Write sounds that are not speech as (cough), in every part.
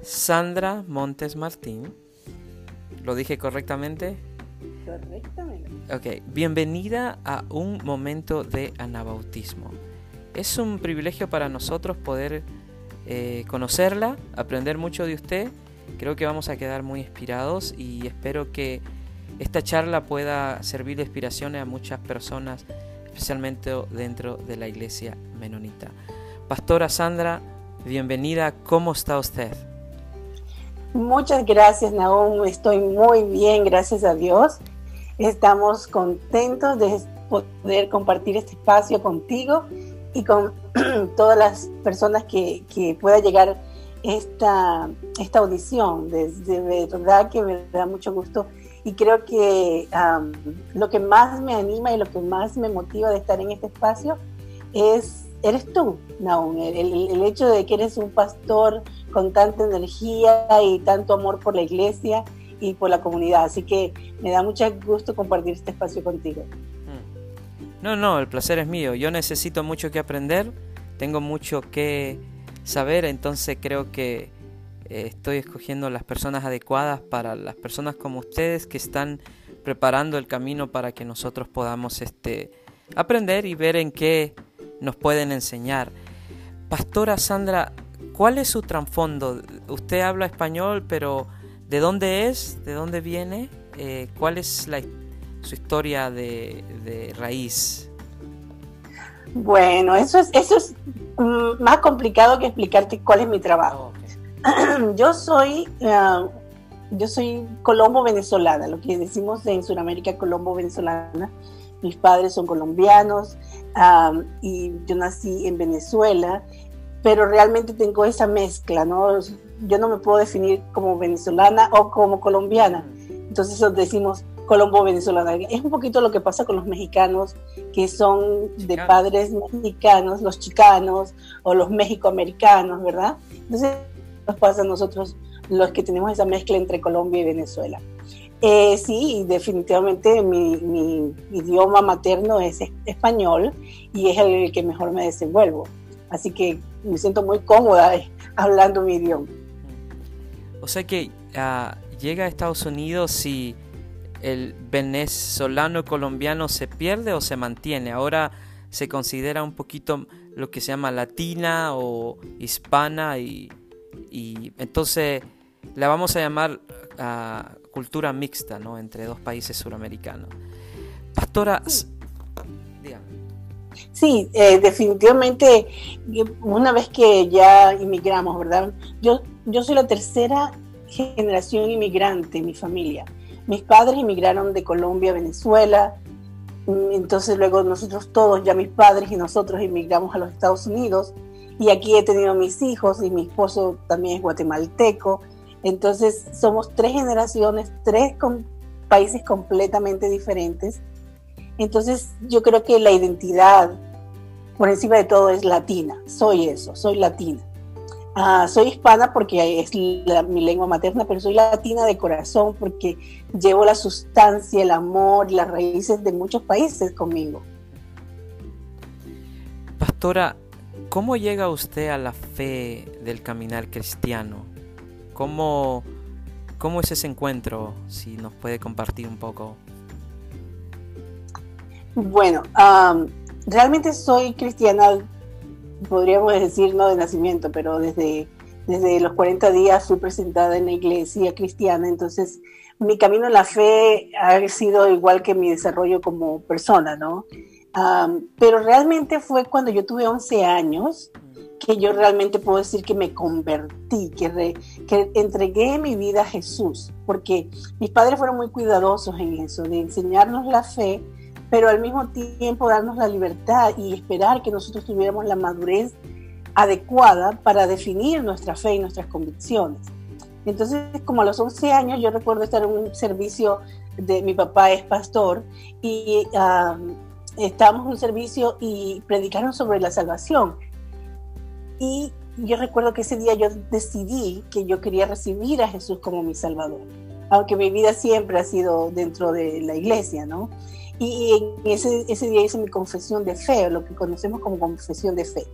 Sandra Montes Martín. ¿Lo dije correctamente? Correctamente. Ok, bienvenida a un momento de anabautismo. Es un privilegio para nosotros poder eh, conocerla, aprender mucho de usted. Creo que vamos a quedar muy inspirados y espero que esta charla pueda servir de inspiración a muchas personas, especialmente dentro de la iglesia menonita. Pastora Sandra, bienvenida, ¿cómo está usted? Muchas gracias, Naum. Estoy muy bien, gracias a Dios. Estamos contentos de poder compartir este espacio contigo y con (clears throat) todas las personas que, que pueda llegar esta, esta audición. De, de, verdad que me da mucho gusto y creo que lo que más me anima y lo que más me motiva de estar en este espacio es, eres tú, Naum, el, el hecho de que eres un pastor con tanta energía y tanto amor por la iglesia y por la comunidad. Así que me da mucho gusto compartir este espacio contigo. Mm. No, no, el placer es mío. Yo necesito mucho que aprender, tengo mucho que saber, entonces creo que eh, estoy escogiendo las personas adecuadas para las personas como ustedes que están preparando el camino para que nosotros podamos este, aprender y ver en qué nos pueden enseñar. Pastora Sandra, ¿cuál es su trasfondo? Usted habla español, pero ¿de dónde es? ¿De dónde viene? Eh, ¿Cuál es la, su historia de, de, raíz? Bueno, eso es, eso es mm, más complicado que explicarte cuál es mi trabajo. Oh, (clears throat) yo soy, uh, yo soy colombo venezolana, lo que decimos en Sudamérica colombo venezolana. Mis padres son colombianos um, y yo nací en Venezuela, pero realmente tengo esa mezcla, ¿no? Yo no me puedo definir como venezolana o como colombiana. Entonces decimos colombo venezolana. Es un poquito lo que pasa con los mexicanos, que son de padres mexicanos, los chicanos o los mexicoamericanos, ¿verdad? Entonces nos pasa a nosotros los que tenemos esa mezcla entre Colombia y Venezuela. Eh, sí, definitivamente mi, idioma materno es español y es el que mejor me desenvuelvo. Así que me siento muy cómoda (laughs) hablando mi idioma. O sea que uh, llega a Estados Unidos y el venezolano colombiano se pierde o se mantiene. Ahora se considera un poquito lo que se llama latina o hispana y y entonces la vamos a llamar uh, cultura mixta, ¿no? Entre dos países suramericanos. Pastora, dígame. Sí, eh, definitivamente, una vez que ya inmigramos, ¿verdad? Yo, yo soy la tercera generación inmigrante en mi familia. Mis padres inmigraron de Colombia a Venezuela, entonces luego nosotros todos, ya mis padres y nosotros inmigramos a los Estados Unidos y aquí he tenido mis hijos y mi esposo también es guatemalteco. Entonces somos tres generaciones, tres países completamente diferentes. Entonces yo creo que la identidad por encima de todo es latina. Soy eso, soy latina. Ah, soy hispana porque es mi lengua materna, pero soy latina de corazón porque llevo la sustancia, el amor las raíces de muchos países conmigo. Pastora, ¿Cómo llega usted a la fe del caminar cristiano? ¿Cómo, cómo es ese encuentro? Si nos puede compartir un poco. Bueno, realmente soy cristiana, podríamos decir no de nacimiento, pero desde, desde los 40 días fui presentada en la iglesia cristiana, entonces mi camino en la fe ha sido igual que mi desarrollo como persona, ¿no? pero realmente fue cuando yo tuve 11 años que yo realmente puedo decir que me convertí, que, entregué mi vida a Jesús, porque mis padres fueron muy cuidadosos en eso, de enseñarnos la fe, pero al mismo tiempo darnos la libertad y esperar que nosotros tuviéramos la madurez adecuada para definir nuestra fe y nuestras convicciones. Entonces, como a los 11 años, yo recuerdo estar en un servicio de mi papá es pastor y estábamos en un servicio y predicaron sobre la salvación. Y yo recuerdo que ese día yo decidí que yo quería recibir a Jesús como mi Salvador, aunque mi vida siempre ha sido dentro de la iglesia, ¿no? Y ese, ese día hice mi confesión de fe, lo que conocemos como confesión de fe.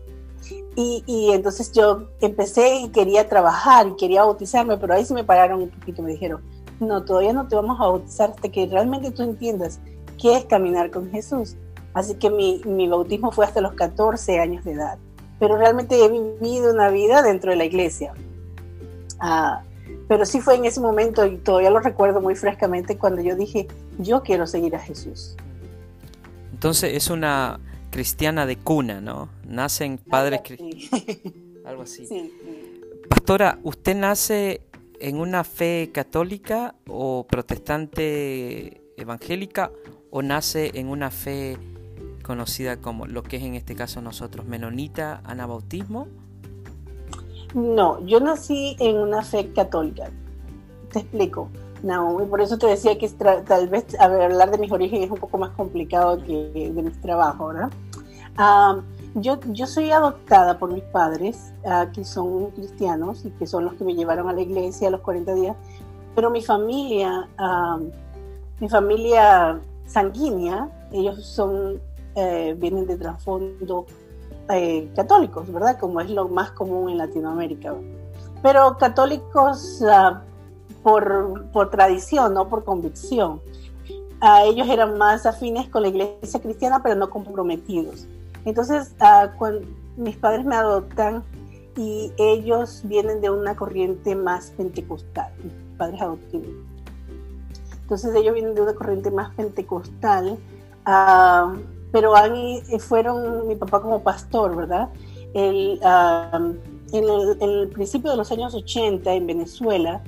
Y, entonces yo empecé y quería trabajar y quería bautizarme, pero ahí sí me pararon un poquito, me dijeron, no, todavía no te vamos a bautizar hasta que realmente tú entiendas qué es caminar con Jesús. Así que mi, mi bautismo fue hasta los 14 años de edad, pero realmente he vivido una vida dentro de la iglesia. Ah, pero sí fue en ese momento, y todavía lo recuerdo muy frescamente, cuando yo dije, yo quiero seguir a Jesús. Entonces es una cristiana de cuna, ¿no? Nacen padres (laughs) Algo así. Pastora, ¿usted nace en una fe católica o protestante evangélica o nace en una fe conocida como lo que es en este caso nosotros, menonita, anabautismo? No, yo nací en una fe católica. Te explico. Y por eso te decía que tal vez hablar de mis orígenes es un poco más complicado que de mi trabajo, ¿verdad? yo, yo soy adoptada por mis padres, ah, que son cristianos y que son los que me llevaron a la iglesia a los 40 días, pero mi familia, mi familia sanguínea, ellos son, eh, vienen de trasfondo eh, católicos, ¿verdad? Como es lo más común en Latinoamérica. Pero católicos ah, por, por, tradición, no por convicción. a ellos eran más afines con la iglesia cristiana, pero no comprometidos. Entonces, ah, cuando mis padres me adoptan y ellos vienen de una corriente más pentecostal, mis padres adoptivos. Entonces ellos vienen de una corriente más pentecostal, uh, pero fueron mi papá como pastor, ¿verdad? El, en, el, principio de los años 80 en Venezuela,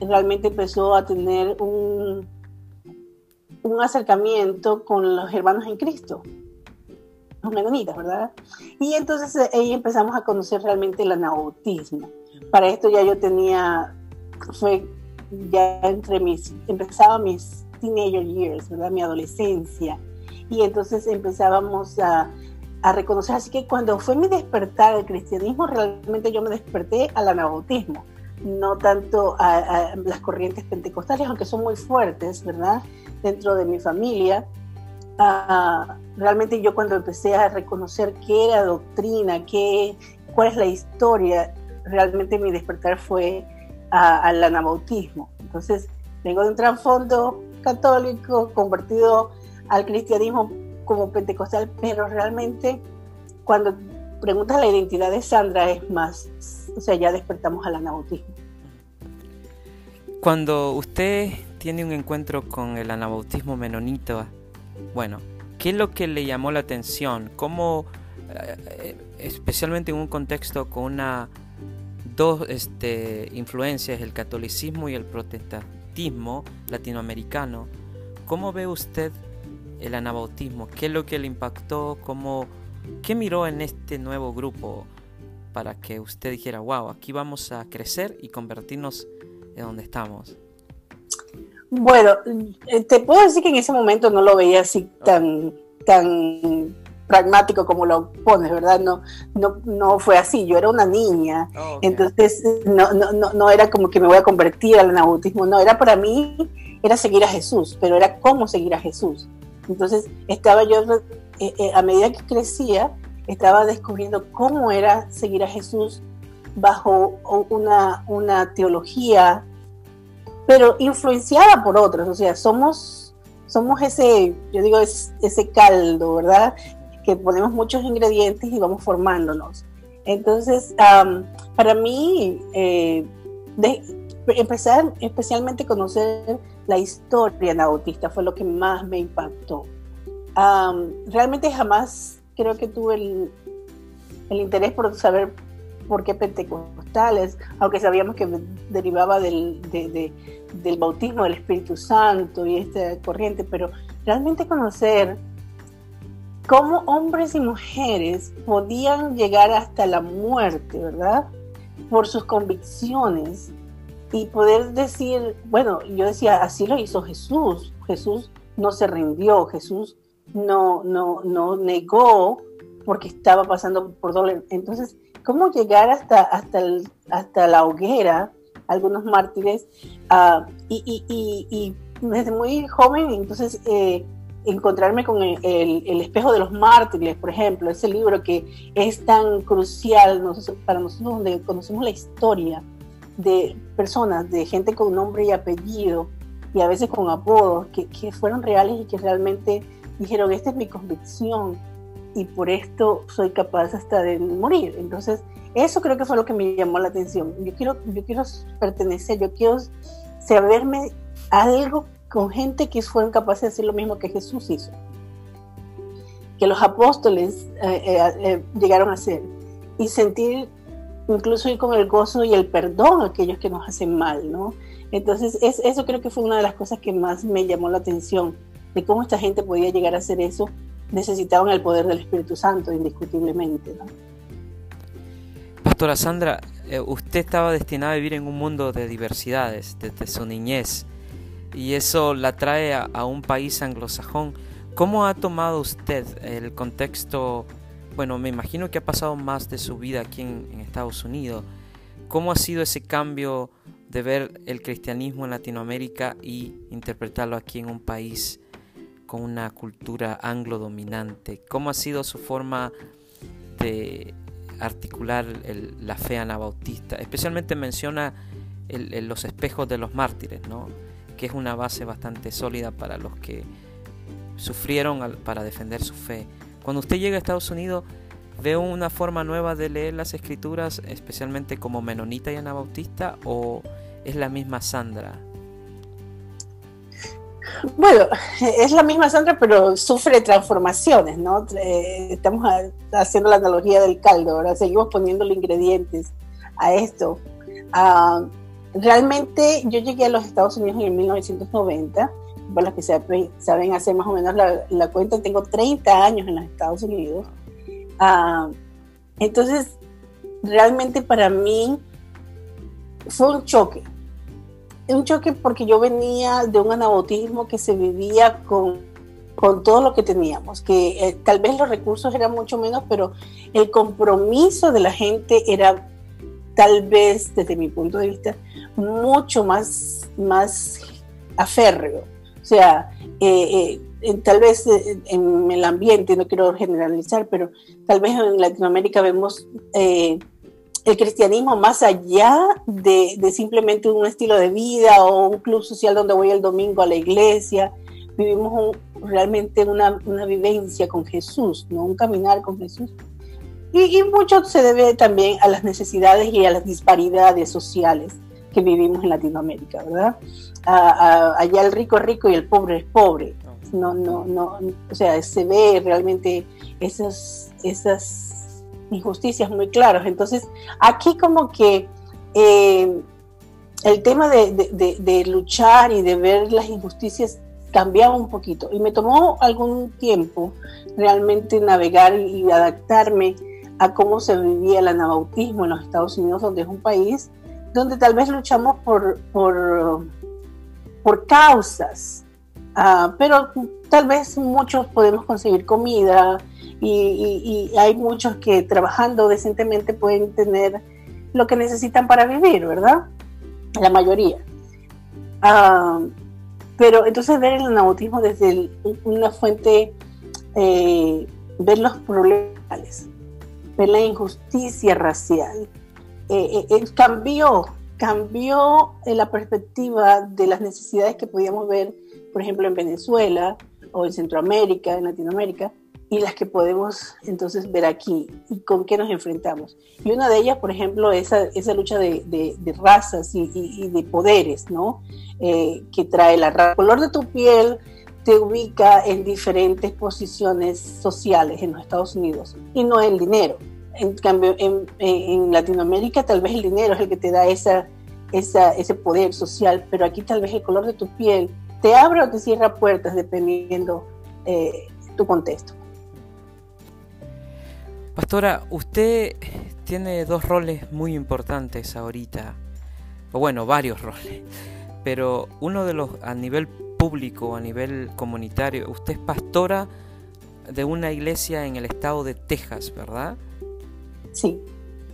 realmente empezó a tener un, un acercamiento con los hermanos en Cristo los menonitas, ¿verdad? Y entonces eh, ahí empezamos a conocer realmente el anabautismo. Para esto ya yo tenía, fue ya entre mis, empezaba mis teenager years, ¿verdad? Mi adolescencia. Y entonces empezábamos a, a reconocer, así que cuando fue mi despertar al cristianismo, realmente yo me desperté al anabautismo, no tanto a, a las corrientes pentecostales, aunque son muy fuertes, ¿verdad? Dentro de mi familia, realmente yo cuando empecé a reconocer qué era doctrina, qué, cuál es la historia, realmente mi despertar fue al anabautismo. Entonces, vengo de un trasfondo católico, convertido al cristianismo como pentecostal, pero realmente cuando preguntas la identidad de Sandra es más, o sea, ya despertamos al anabautismo. Cuando usted tiene un encuentro con el anabautismo menonito, bueno, ¿qué es lo que le llamó la atención? ¿Cómo, eh, especialmente en un contexto con una dos este, influencias, el catolicismo y el protestantismo latinoamericano, ¿cómo ve usted el anabautismo? ¿Qué es lo que le impactó? ¿Cómo, ¿Qué miró en este nuevo grupo para que usted dijera, wow, aquí vamos a crecer y convertirnos en donde estamos? Bueno, eh, te puedo decir que en ese momento no lo veía así tan, tan pragmático como lo pones, ¿verdad? No, no, no fue así, yo era una niña, oh, entonces no, no, no, era como que me voy a convertir al anabautismo, no, era para mí, era seguir a Jesús, pero era cómo seguir a Jesús. Entonces estaba yo, eh, eh, a medida que crecía, estaba descubriendo cómo era seguir a Jesús bajo una, una teología pero influenciada por otros, o sea, somos, somos ese, yo digo, ese caldo, ¿verdad? Que ponemos muchos ingredientes y vamos formándonos. Entonces, para mí, eh, empezar especialmente a conocer la historia anabautista fue lo que más me impactó. realmente jamás creo que tuve el, el interés por saber por qué pentecostales, aunque sabíamos que derivaba del, del bautismo del Espíritu Santo y esta corriente, pero realmente conocer cómo hombres y mujeres podían llegar hasta la muerte, ¿verdad? Por sus convicciones y poder decir, bueno, yo decía, así lo hizo Jesús. Jesús no se rindió, Jesús no, no, no negó porque estaba pasando por dolor. Entonces, ¿cómo llegar hasta, hasta, hasta la hoguera? Algunos mártires, uh, y, desde muy joven, entonces eh, encontrarme con el, espejo de los mártires, por ejemplo, ese libro que es tan crucial para nosotros, donde conocemos la historia de personas, de gente con nombre y apellido, y a veces con apodos, que, que fueron reales y que realmente dijeron, esta es mi convicción y por esto soy capaz hasta de morir. Entonces, eso creo que fue lo que me llamó la atención. Yo quiero, yo quiero pertenecer, yo quiero saberme algo con gente que fueron capaces de hacer lo mismo que Jesús hizo, que los apóstoles eh, eh, eh, llegaron a hacer, y sentir incluso ir con el gozo y el perdón a aquellos que nos hacen mal, ¿no? Entonces, es, eso creo que fue una de las cosas que más me llamó la atención, de cómo esta gente podía llegar a hacer eso. Necesitaban el poder del Espíritu Santo, indiscutiblemente, ¿no? Pastora Sandra, usted estaba destinada a vivir en un mundo de diversidades desde su niñez y eso la trae a, un país anglosajón. ¿Cómo ha tomado usted el contexto? Bueno, me imagino que ha pasado más de su vida aquí en, Estados Unidos. ¿Cómo ha sido ese cambio de ver el cristianismo en Latinoamérica y interpretarlo aquí en un país con una cultura anglo-dominante? ¿Cómo ha sido su forma de articular la fe anabautista? Especialmente menciona los espejos de los mártires, ¿no? que es una base bastante sólida para los que sufrieron para defender su fe. Cuando usted llega a Estados Unidos, ¿ve una forma nueva de leer las escrituras, especialmente como menonita y anabautista, o es la misma Sandra? Bueno, es la misma Sandra, pero sufre transformaciones, ¿no? Eh, estamos haciendo la analogía del caldo, ahora seguimos poniéndole ingredientes a esto. Ah, realmente yo llegué a los Estados Unidos en 1990, para los que saben, hacer más o menos la, cuenta, tengo 30 años en los Estados Unidos. Ah, entonces, realmente para mí fue un choque. Un choque porque yo venía de un anabotismo que se vivía con, con todo lo que teníamos, que eh, tal vez los recursos eran mucho menos, pero el compromiso de la gente era tal vez desde mi punto de vista mucho más, más aférreo. Sea, eh, eh, tal vez eh, en el ambiente, no quiero generalizar, pero tal vez en Latinoamérica vemos el cristianismo más allá de, simplemente un estilo de vida o un club social donde voy el domingo a la iglesia. Vivimos realmente una, una, vivencia con Jesús, ¿no? un caminar con Jesús y, mucho se debe también a las necesidades y a las disparidades sociales que vivimos en Latinoamérica, ¿verdad? allá el rico es rico y el pobre es pobre. No, no, no, o sea, se ve realmente esas, esas injusticias muy claras. Entonces, aquí como que eh, el tema de, de, luchar y de ver las injusticias cambiaba un poquito y me tomó algún tiempo realmente navegar y adaptarme a cómo se vivía el anabautismo en los Estados Unidos, donde es un país donde tal vez luchamos por, por, por causas, ah, pero tal vez muchos podemos conseguir comida y, hay muchos que trabajando decentemente pueden tener lo que necesitan para vivir, ¿verdad? La mayoría. Ah, pero entonces ver el anabautismo desde una fuente, eh, ver los problemas ver la injusticia racial. Eh, eh, eh, cambió, cambió la perspectiva de las necesidades que podíamos ver, por ejemplo, en Venezuela o en Centroamérica, en Latinoamérica, y las que podemos entonces ver aquí y con qué nos enfrentamos. Y una de ellas, por ejemplo, esa, esa lucha de, de, razas y, y, de poderes, ¿no? que trae la raza. El color de tu piel te ubica en diferentes posiciones sociales en los Estados Unidos y no el dinero. En cambio, en, Latinoamérica tal vez el dinero es el que te da esa, ese poder social, pero aquí tal vez el color de tu piel te abre o te cierra puertas dependiendo eh, tu contexto. Pastora, usted tiene dos roles muy importantes ahorita, o bueno, varios roles, pero uno de los a nivel público, a nivel comunitario, usted es pastora de una iglesia en el estado de Texas, ¿verdad? Sí.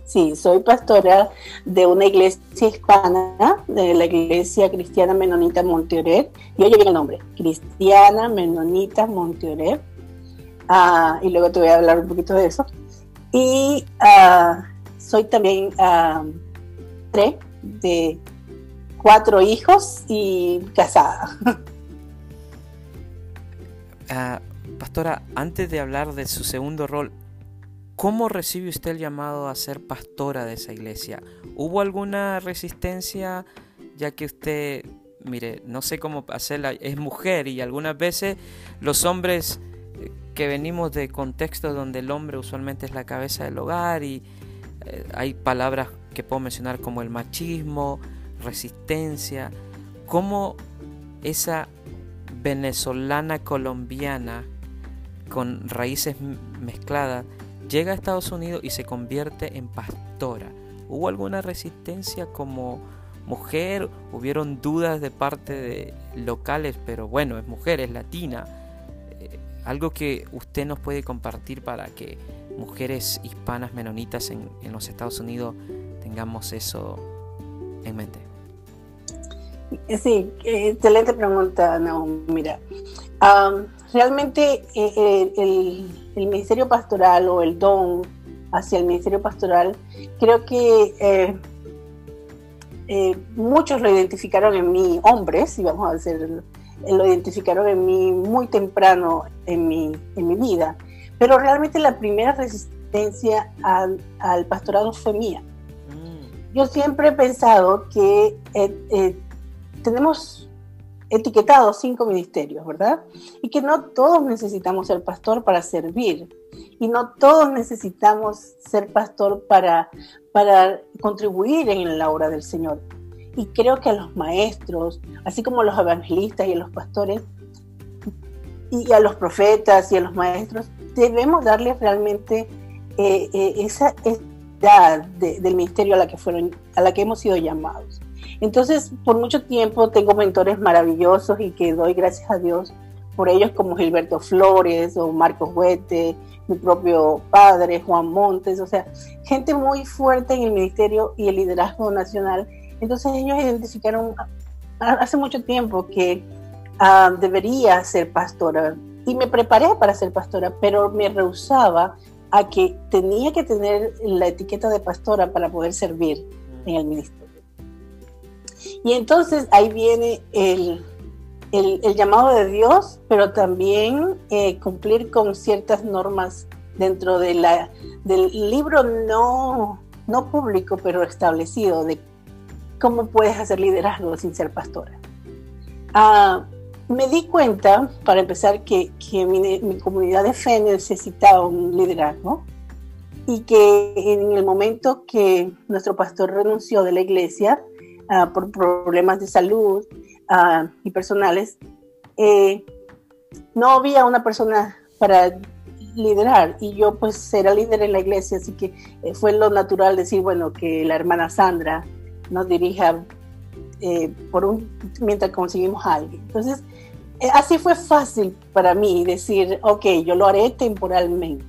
Sí, soy pastora de una iglesia hispana, de la iglesia cristiana menonita Monteoret. Y oye bien el nombre, Cristiana Menonita Monteoret. Ah, y luego te voy a hablar un poquito de eso. Y ah, soy también uh, de cuatro hijos y casada. (laughs) pastora, antes de hablar de su segundo rol, ¿cómo recibe usted el llamado a ser pastora de esa iglesia? ¿Hubo alguna resistencia ya que usted, mire, no sé cómo hacerla, es mujer y algunas veces los hombres eh, que venimos de contextos donde el hombre usualmente es la cabeza del hogar y eh, hay palabras que puedo mencionar como el machismo, resistencia, cómo esa venezolana colombiana con raíces mezcladas llega a Estados Unidos y se convierte en pastora. ¿Hubo alguna resistencia como mujer? ¿Hubieron dudas de parte de locales? Pero bueno, es mujer, es latina. Eh, algo que usted nos puede compartir para que mujeres hispanas menonitas en, en los Estados Unidos tengamos eso en mente. Sí, excelente pregunta, no, mira. realmente eh, eh, el, el, ministerio pastoral o el don hacia el ministerio pastoral, creo que eh, muchos lo identificaron en mí, hombres, y vamos a decir, lo identificaron en mí muy temprano en mi, en mi vida, pero realmente la primera resistencia al, al pastorado fue mía. Mm. Yo siempre he pensado que tenemos etiquetados cinco ministerios, ¿verdad? Y que no todos necesitamos ser pastor para servir. Y no todos necesitamos ser pastor para, para contribuir en la obra del Señor. Y creo que a los maestros, así como a los evangelistas y a los pastores, y a los profetas y a los maestros, debemos darles realmente eh, eh, esa edad del ministerio a la que fueron, a la que hemos sido llamados. Entonces, por mucho tiempo tengo mentores maravillosos y que doy gracias a Dios por ellos como Gilberto Flores o Marcos Huete, mi propio padre, Juan Montes, o sea, gente muy fuerte en el ministerio y el liderazgo nacional. Entonces ellos identificaron hace mucho tiempo que ah, debería ser pastora y me preparé para ser pastora, pero me rehusaba a que tenía que tener la etiqueta de pastora para poder servir en el ministerio. Y entonces ahí viene el, llamado de Dios, pero también eh, cumplir con ciertas normas dentro de la, del libro no, no público, pero establecido de cómo puedes hacer liderazgo sin ser pastora. Ah, me di cuenta, para empezar, que, mi, mi, comunidad de fe necesitaba un liderazgo y que en el momento que nuestro pastor renunció de la iglesia, Ah, por problemas de salud uh, y personales, eh, no había una persona para liderar y yo pues era líder en la iglesia, así que eh, fue lo natural decir, bueno, que la hermana Sandra nos dirija eh, por un, mientras conseguimos a alguien. Entonces, así fue fácil para mí decir, ok, yo lo haré temporalmente.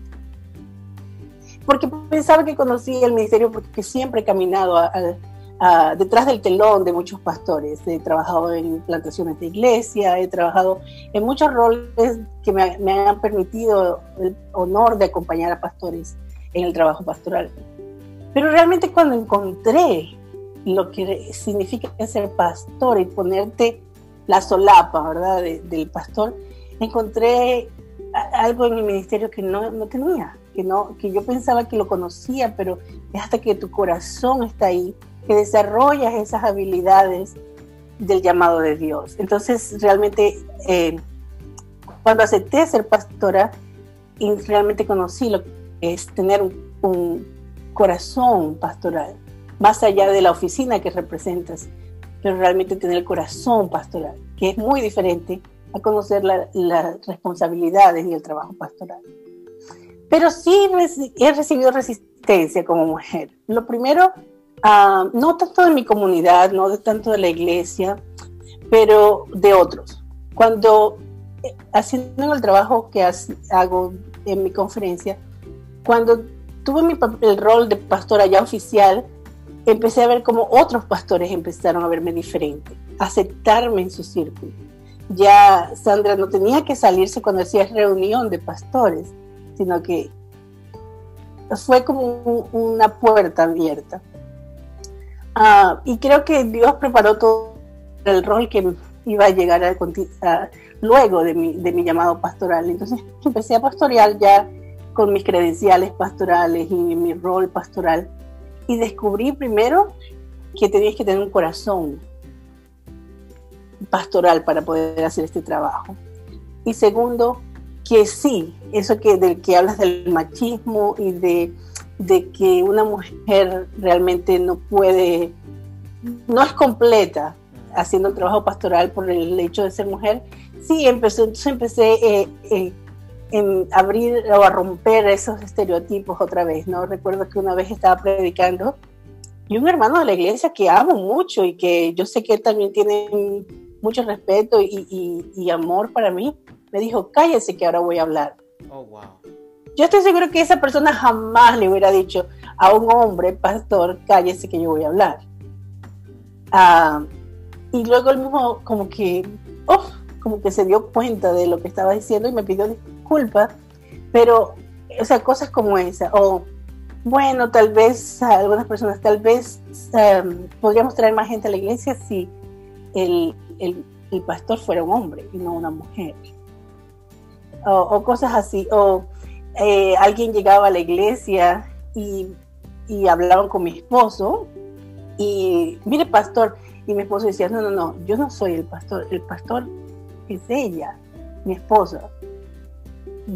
Porque pensaba que conocía el ministerio porque siempre he caminado a, Ah, detrás del telón de muchos pastores. He trabajado en plantaciones de iglesia, he trabajado en muchos roles que me, me, han permitido el honor de acompañar a pastores en el trabajo pastoral. Pero realmente cuando encontré lo que significa ser pastor y ponerte la solapa, ¿verdad?, del pastor, encontré algo en mi ministerio que no, no tenía, que, no, que yo pensaba que lo conocía, pero es hasta que tu corazón está ahí que desarrollas esas habilidades del llamado de Dios. Entonces, realmente, eh, cuando acepté ser pastora, y realmente conocí lo que es tener un, corazón pastoral, más allá de la oficina que representas, pero realmente tener el corazón pastoral, que es muy diferente a conocer las responsabilidades y el trabajo pastoral. Pero sí he recibido resistencia como mujer. Lo primero Ah, no tanto de mi comunidad, no de tanto de la iglesia, pero de otros. Cuando eh, haciendo el trabajo que hago en mi conferencia, cuando tuve mi, el rol de pastora ya oficial, empecé a ver como otros pastores empezaron a verme diferente, aceptarme en su círculo. Ya Sandra no tenía que salirse cuando hacía reunión de pastores, sino que fue como una puerta abierta. Ah, y creo que Dios preparó todo el rol que iba a llegar a, luego de mi, de mi llamado pastoral. Entonces empecé a pastorear ya con mis credenciales pastorales y mi rol pastoral. Y descubrí primero que tenías que tener un corazón pastoral para poder hacer este trabajo. Y segundo, que sí, eso que del que hablas del machismo y de, de que una mujer realmente no puede, no es completa haciendo el trabajo pastoral por el hecho de ser mujer, sí, empecé, entonces empecé eh, eh, en abrir o a romper esos estereotipos otra vez, ¿no? Recuerdo que una vez estaba predicando y un hermano de la iglesia que amo mucho y que yo sé que él también tiene mucho respeto y, amor para mí, me dijo, cállese que ahora voy a hablar. Oh, wow. Yo estoy seguro que esa persona jamás le hubiera dicho a un hombre, pastor, cállese que yo voy a hablar. Ah, y luego él mismo como que, oh, como que se dio cuenta de lo que estaba diciendo y me pidió disculpas, pero, o sea, cosas como esa, o bueno, tal vez algunas personas, tal vez em, podríamos traer más gente a la iglesia si el, el, pastor fuera un hombre y no una mujer. O, cosas así, o eh, alguien llegaba a la iglesia y, y hablaban con mi esposo y, mire, pastor, y mi esposo decía, no, no, no, yo no soy el pastor, el pastor es ella, mi esposa.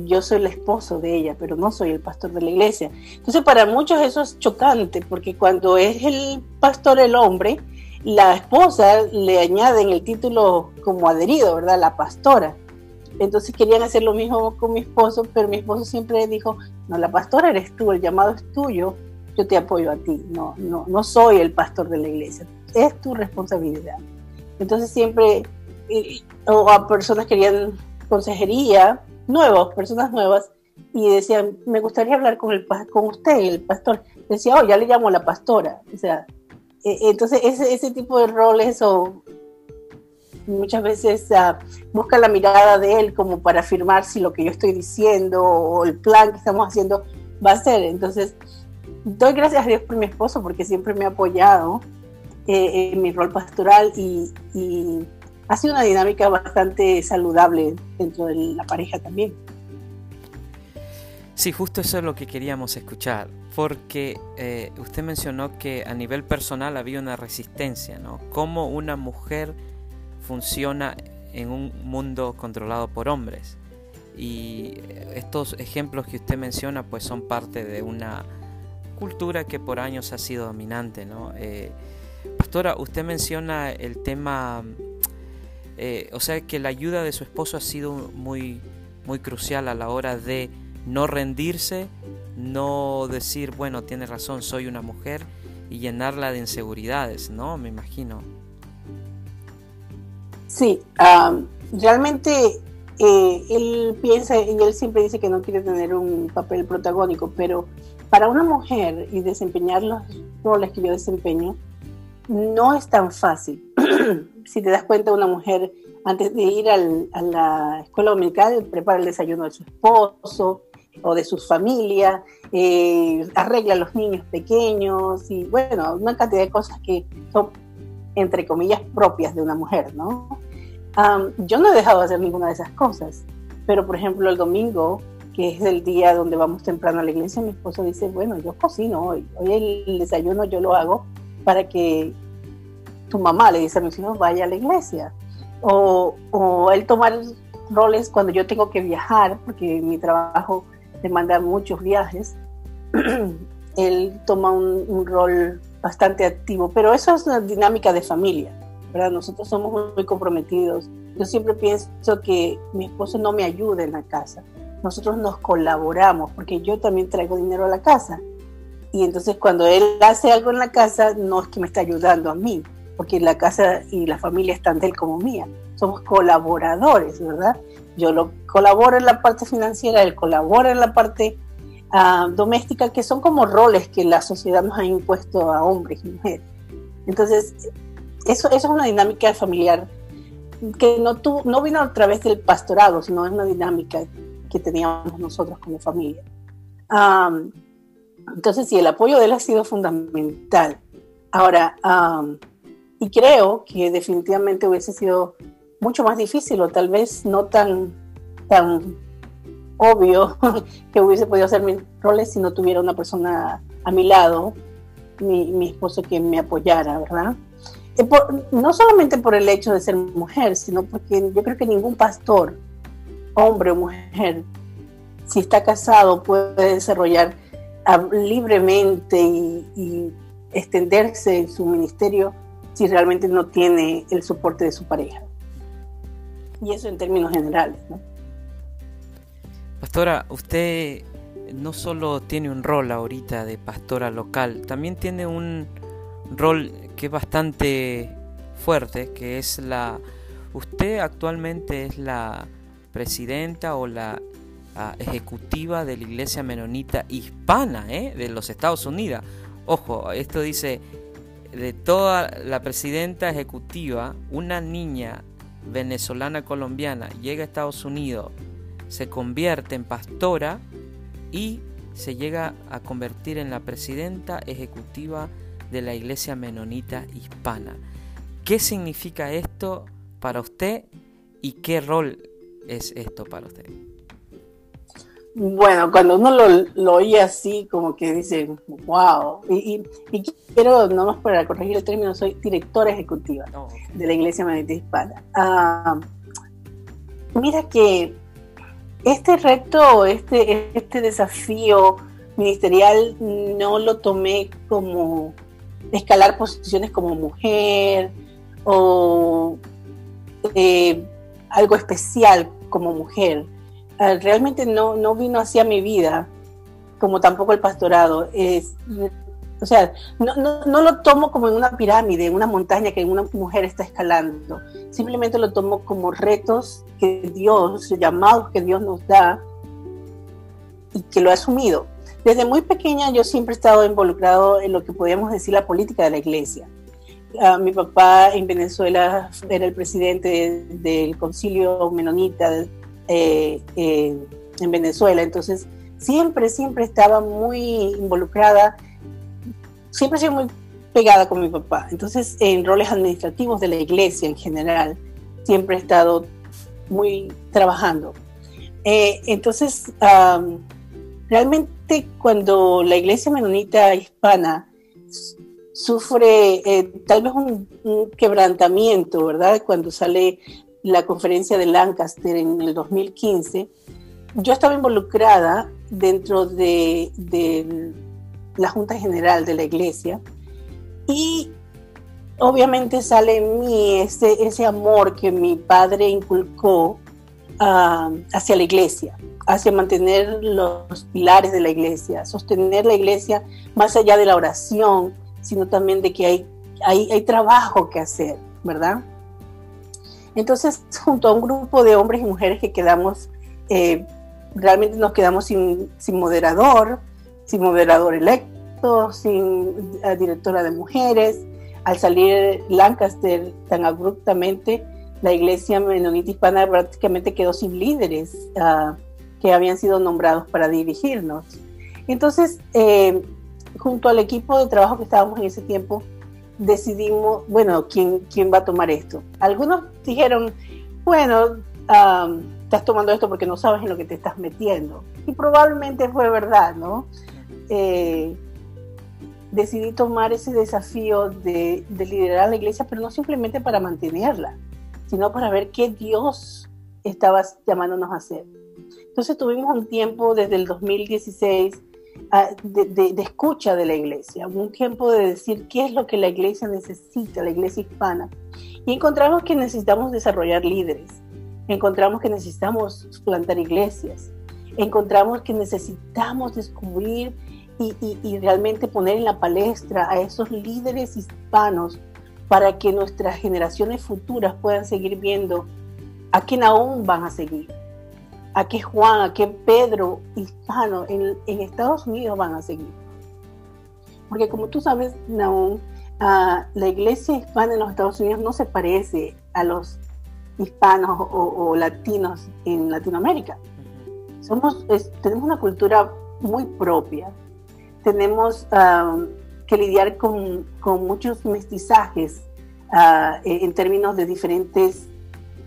Yo soy el esposo de ella, pero no soy el pastor de la iglesia. Entonces, para muchos eso es chocante, porque cuando es el pastor el hombre, la esposa le añade en el título como adherido, ¿verdad? La pastora. Entonces querían hacer lo mismo con mi esposo, pero mi esposo siempre dijo, no, la pastora eres tú, el llamado es tuyo, yo te apoyo a ti, no, no, no soy el pastor de la iglesia, es tu responsabilidad. Entonces siempre o a personas que querían consejería, nuevos, personas nuevas, y decían, me gustaría hablar con, el, con usted, el pastor. Decía, oh, ya le llamo a la pastora. O sea, e, entonces ese, ese tipo de roles o muchas veces uh, busca la mirada de él como para afirmar si lo que yo estoy diciendo o el plan que estamos haciendo va a ser. Entonces, doy gracias a Dios por mi esposo porque siempre me ha apoyado eh, en mi rol pastoral y ha sido una dinámica bastante saludable dentro de la pareja también. Sí, justo eso es lo que queríamos escuchar, porque eh, usted mencionó que a nivel personal había una resistencia, ¿no? Cómo una mujer funciona en un mundo controlado por hombres. Y estos ejemplos que usted menciona pues son parte de una cultura que por años ha sido dominante, ¿no? Eh, pastora, usted menciona el tema eh, o sea que la ayuda de su esposo ha sido muy, muy crucial a la hora de no rendirse, no decir, bueno, tiene razón, soy una mujer y llenarla de inseguridades, ¿no? Me imagino. Sí, realmente eh, él piensa y él siempre dice que no quiere tener un papel protagónico, pero para una mujer y desempeñar los roles que yo desempeño, no es tan fácil. (clears throat) si te das cuenta, una mujer antes de ir a la escuela dominical prepara el desayuno de su esposo o de su familia, eh, arregla a los niños pequeños y bueno, una cantidad de cosas que son, entre comillas, propias de una mujer, ¿no? Yo no he dejado de hacer ninguna de esas cosas, pero por ejemplo el domingo, que es el día donde vamos temprano a la iglesia, mi esposo dice, bueno, yo cocino hoy, hoy el desayuno yo lo hago para que tu mamá le dice a mis hijos, vaya a la iglesia. O, o él tomar roles cuando yo tengo que viajar, porque mi trabajo demanda muchos viajes, (clears throat) él toma un, rol bastante activo, pero eso es una dinámica de familia, ¿verdad? Nosotros somos muy comprometidos. Yo siempre pienso que mi esposo no me ayuda en la casa, nosotros nos colaboramos, porque yo también traigo dinero a la casa. Y entonces cuando él hace algo en la casa, no es que me está ayudando a mí, porque la casa y la familia están de él como mía. Somos colaboradores, ¿verdad? Yo lo colaboro en la parte financiera, él colabora en la parte ah, doméstica que son como roles que la sociedad nos ha impuesto a hombres y mujeres. Entonces, eso, eso es una dinámica familiar que no, tu, no vino a través del pastorado, sino es una dinámica que teníamos nosotros como familia. entonces, sí, el apoyo de él ha sido fundamental. Ahora, y creo que definitivamente hubiese sido mucho más difícil o tal vez no tan, tan obvio (laughs) que hubiese podido hacer mis roles si no tuviera una persona a mi lado, mi, mi esposo que me apoyara, ¿verdad? No solamente por el hecho de ser mujer, sino porque yo creo que ningún pastor, hombre o mujer, si está casado, puede desarrollar ah, libremente y, extenderse en su ministerio si realmente no tiene el soporte de su pareja. Y eso en términos generales. Pastora, usted no solo tiene un rol ahorita de pastora local, también tiene un rol que es bastante fuerte, que es la... Usted actualmente es la presidenta o la ejecutiva de la Iglesia Menonita Hispana ¿eh? de los Estados Unidos. Ojo, esto dice, de toda la presidenta ejecutiva, una niña venezolana colombiana llega a Estados Unidos, se convierte en pastora y se llega a convertir en la presidenta ejecutiva de la Iglesia Menonita Hispana. ¿Qué significa esto para usted y qué rol es esto para usted? Bueno, cuando uno lo, lo oye así, como que dice, wow. Y, quiero, no más para corregir el término, soy directora ejecutiva oh, de la Iglesia Menonita Hispana. Ah, mira que este reto, este, este desafío ministerial, no lo tomé como escalar posiciones como mujer o eh, algo especial como mujer. Ah, realmente no, no vino hacia mi vida, como tampoco el pastorado. Es, o sea, no, no, lo tomo como en una pirámide, una montaña que una mujer está escalando. Simplemente lo tomo como retos que Dios, llamados que Dios nos da y que lo ha asumido. Desde muy pequeña yo siempre he estado involucrado en lo que podríamos decir la política de la iglesia. Ah, mi papá en Venezuela era el presidente del concilio menonita eh, eh, en Venezuela, entonces siempre, siempre estaba muy involucrada, siempre he sido muy pegada con mi papá. Entonces, en roles administrativos de la iglesia en general, siempre he estado muy trabajando. Eh, entonces, realmente cuando la iglesia menonita hispana sufre eh, tal vez un, quebrantamiento, ¿verdad? Cuando sale la conferencia de Lancaster en el 2015, yo estaba involucrada dentro de, la Junta General de la Iglesia y obviamente sale en mí ese, ese amor que mi padre inculcó ah, hacia la Iglesia hacia mantener los pilares de la iglesia, sostener la iglesia más allá de la oración, sino también de que hay, hay, hay trabajo que hacer, ¿verdad? Entonces, junto a un grupo de hombres y mujeres que quedamos, eh, realmente nos quedamos sin, sin, moderador, sin moderador electo, sin eh, directora de mujeres. Al salir Lancaster tan abruptamente, la iglesia menonita hispana prácticamente quedó sin líderes. Uh, que habían sido nombrados para dirigirnos. Entonces, eh, junto al equipo de trabajo que estábamos en ese tiempo, decidimos, bueno, ¿quién, quién va a tomar esto? Algunos dijeron, bueno, estás tomando esto porque no sabes en lo que te estás metiendo. Y probablemente fue verdad, ¿no? Eh, decidí tomar ese desafío de, de liderar la iglesia, pero no simplemente para mantenerla, sino para ver qué Dios estaba llamándonos a hacer. Entonces tuvimos un tiempo desde el 2016 ah, de, escucha de la iglesia, un tiempo de decir qué es lo que la iglesia necesita, la iglesia hispana. Y encontramos que necesitamos desarrollar líderes, encontramos que necesitamos plantar iglesias, encontramos que necesitamos descubrir y, y realmente poner en la palestra a esos líderes hispanos para que nuestras generaciones futuras puedan seguir viendo a quién aún van a seguir a qué Juan, a qué Pedro hispano en, Estados Unidos van a seguir. Porque como tú sabes, Naum, la iglesia hispana en los Estados Unidos no se parece a los hispanos o, latinos en Latinoamérica. Somos, tenemos una cultura muy propia. Tenemos que lidiar con, muchos mestizajes ah, en términos de diferentes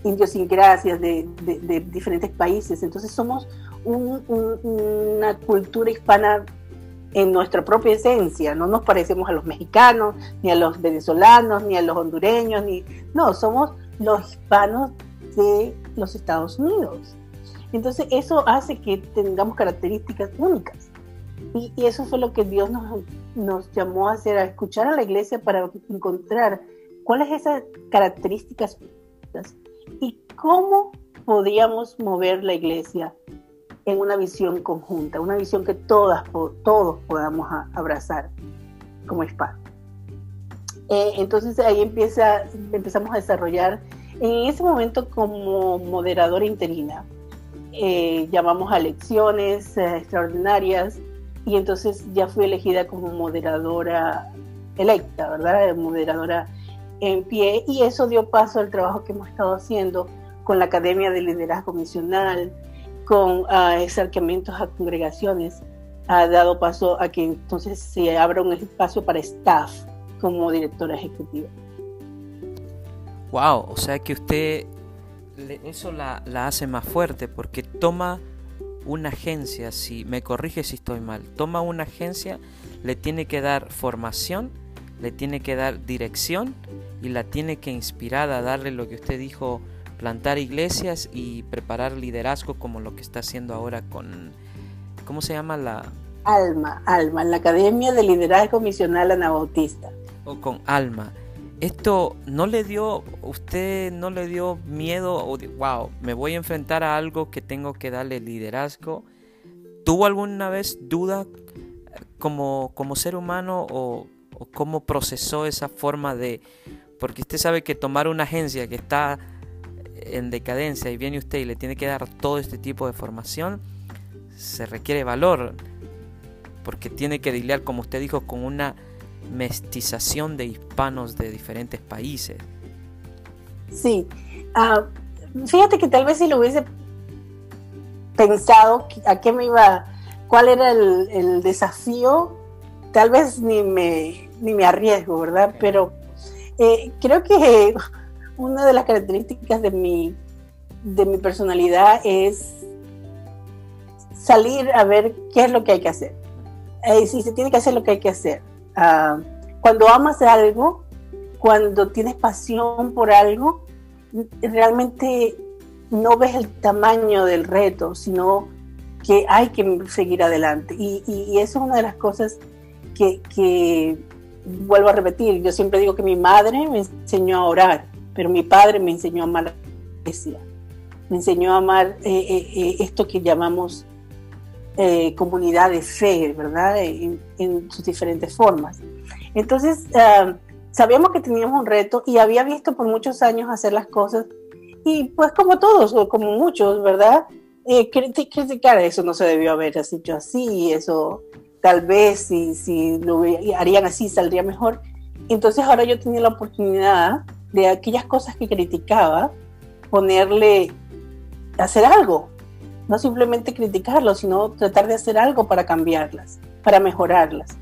idiosincrasias de, de, diferentes países. Entonces somos una cultura hispana en nuestra propia esencia. No nos parecemos a los mexicanos, ni a los venezolanos, ni a los hondureños, ni no, somos los hispanos de los Estados Unidos. Entonces eso hace que tengamos características únicas. Y, y eso fue lo que Dios nos, nos llamó a hacer, a escuchar a la iglesia para encontrar cuáles esas características y cómo podríamos mover la iglesia en una visión conjunta, una visión que todas, todos podamos abrazar como hispanos. Eh, entonces ahí empieza, empezamos a desarrollar, en ese momento como moderadora interina, eh, llamamos a lecciones eh, extraordinarias y entonces ya fui elegida como moderadora electa, ¿verdad? Moderadora en pie y eso dio paso al trabajo que hemos estado haciendo con la Academia de Liderazgo Misional, con uh, a congregaciones, ha dado paso a que entonces se abra un espacio para staff como directora ejecutiva. Wow, o sea que usted eso la, la hace más fuerte porque toma una agencia, si me corrige si estoy mal, toma una agencia, le tiene que dar formación, le tiene que dar dirección y la tiene que inspirar a darle lo que usted dijo, plantar iglesias y preparar liderazgo como lo que está haciendo ahora con, ¿cómo se llama la? Alma, Alma, la Academia de Liderazgo Misional Anabautista. O con Alma. Esto no le dio, usted no le dio miedo o wow, me voy a enfrentar a algo que tengo que darle liderazgo. ¿Tuvo alguna vez duda como, como ser humano o, o cómo procesó esa forma de porque usted sabe que tomar una agencia que está en decadencia y viene usted y le tiene que dar todo este tipo de formación, se requiere valor, porque tiene que lidiar, como usted dijo, con una mestización de hispanos de diferentes países. Sí, ah, fíjate que tal vez si lo hubiese pensado a qué me iba, cuál era el, desafío, tal vez ni me, ni me arriesgo, ¿verdad? Pero eh, creo que (laughs) una de las características de mi, de mi personalidad es salir a ver qué es lo que hay que hacer. Eh, si se tiene que hacer lo que hay que hacer. Ah, cuando amas algo, cuando tienes pasión por algo, realmente no ves el tamaño del reto, sino que hay que seguir adelante. Y, y, eso es una de las cosas que, que vuelvo a repetir, yo siempre digo que mi madre me enseñó a orar, pero mi padre me enseñó a amar la iglesia, me enseñó a amar eh, eh, eh, esto que llamamos comunidad de fe, ¿verdad? En, sus diferentes formas. Entonces, ah, sabíamos que teníamos un reto y había visto por muchos años hacer las cosas y pues como todos, o como muchos, ¿verdad? criticar eso no se debió haber hecho así, eso tal vez si, si lo harían así saldría mejor. Entonces ahora yo tenía la oportunidad de aquellas cosas que criticaba, ponerle, hacer algo, no simplemente criticarlo, sino tratar de hacer algo para cambiarlas, para mejorarlas.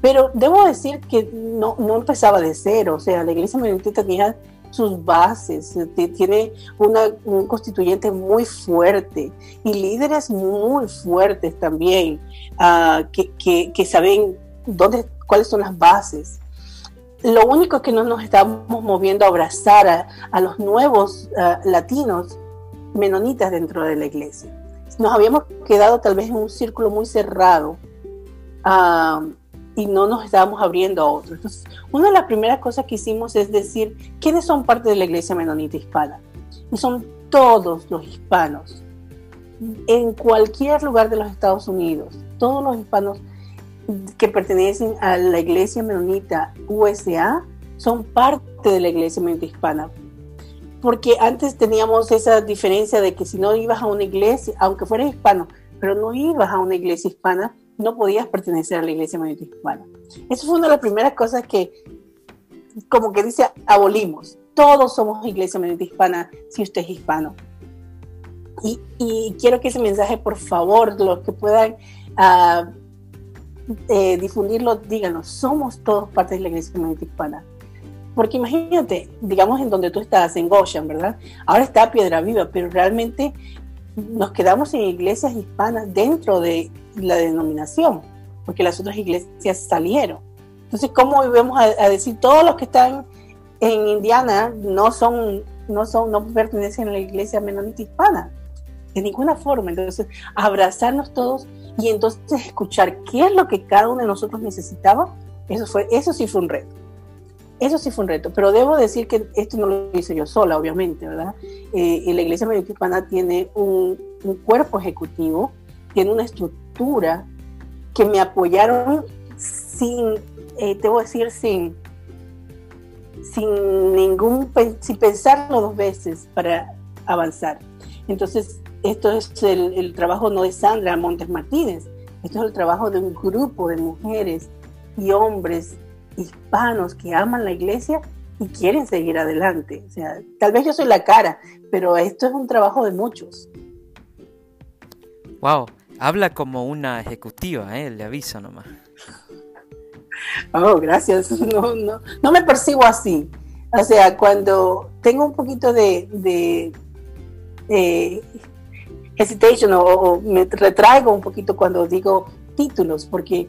Pero debo decir que no, no empezaba de cero, o sea, la iglesia meditita tenía sus bases, tiene una, un constituyente muy fuerte y líderes muy fuertes también, uh, que, que, saben dónde, cuáles son las bases. Lo único que no nos estamos moviendo a abrazar a, los nuevos uh, latinos menonitas dentro de la iglesia. Nos habíamos quedado tal vez en un círculo muy cerrado. Uh, y no nos estábamos abriendo a otros. Entonces, una de las primeras cosas que hicimos es decir, ¿quiénes son parte de la iglesia menonita hispana? Y son todos los hispanos. En cualquier lugar de los Estados Unidos, todos los hispanos que pertenecen a la iglesia menonita USA son parte de la iglesia menonita hispana. Porque antes teníamos esa diferencia de que si no ibas a una iglesia, aunque fueras hispano, pero no ibas a una iglesia hispana, no podías pertenecer a la iglesia menonita hispana. Eso fue una de las primeras cosas que, como que dice, abolimos. Todos somos iglesia menonita hispana si usted es hispano. Y, quiero que ese mensaje, por favor, los que puedan uh, eh, difundirlo, díganlo, somos todos parte de la iglesia menonita hispana. Porque imagínate, digamos en donde tú estás, en Goshen, ¿verdad? Ahora está Piedra Viva, pero realmente nos quedamos en iglesias hispanas dentro de la denominación, porque las otras iglesias salieron. Entonces, ¿cómo vamos a, decir todos los que están en Indiana no son, no son, no pertenecen a la iglesia menonita hispana? De ninguna forma. Entonces, abrazarnos todos y entonces escuchar qué es lo que cada uno de nosotros necesitaba, eso fue, eso sí fue un reto. Eso sí fue un reto, pero debo decir que esto no lo hice yo sola, obviamente, ¿verdad? Eh, la Iglesia Hispana tiene un, cuerpo ejecutivo, tiene una estructura que me apoyaron sin, eh, te decir, sin, sin ningún, sin pensarlo dos veces para avanzar. Entonces, esto es el, el trabajo no de Sandra Montes Martínez, esto es el trabajo de un grupo de mujeres y hombres hispanos que aman la iglesia y quieren seguir adelante. O sea, tal vez yo soy la cara, pero esto es un trabajo de muchos. Wow, habla como una ejecutiva, ¿eh? le aviso nomás. Oh, gracias. (laughs) No, no, no me percibo así. O sea, cuando tengo un poquito de, de eh, hesitation o, me retraigo un poquito cuando digo títulos, porque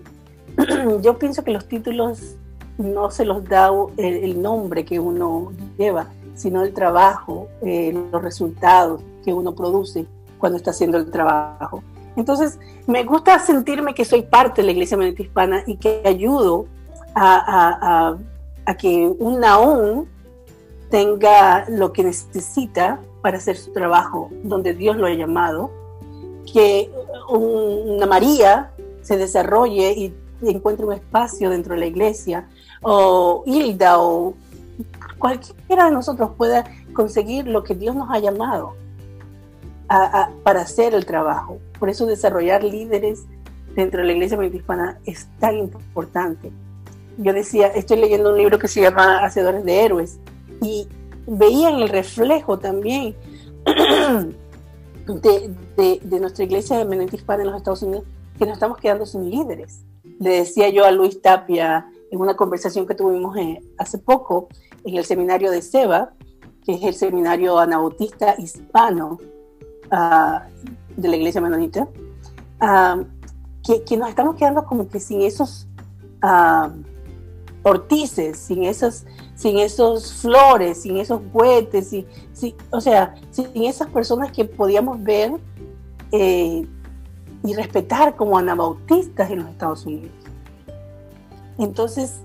(clears throat) yo pienso que los títulos no se los da el, nombre que uno lleva, sino el trabajo, eh, los resultados que uno produce cuando está haciendo el trabajo. Entonces, me gusta sentirme que soy parte de la Iglesia Menonita Hispana y que ayudo a, que un naón tenga lo que necesita para hacer su trabajo donde Dios lo ha llamado, que una María se desarrolle y encuentre un espacio dentro de la iglesia o Hilda o cualquiera de nosotros pueda conseguir lo que Dios nos ha llamado para hacer el trabajo. Por eso desarrollar líderes dentro de la iglesia hispana es tan importante. Yo decía, estoy leyendo un libro que se llama Hacedores de Héroes y veía en el reflejo también (clears throat) de, nuestra iglesia de hispana en los Estados Unidos que nos estamos quedando sin líderes. Le decía yo a Luis Tapia, en una conversación que tuvimos eh, hace poco en el seminario de SEBA, que es el seminario anabautista hispano ah, de la iglesia menonita, ah, que, nos estamos quedando como que sin esos uh, ortices, sin esos, sin esos flores, sin esos cohetes, o sea, sin esas personas que podíamos ver eh, y respetar como anabautistas en los Estados Unidos. Entonces,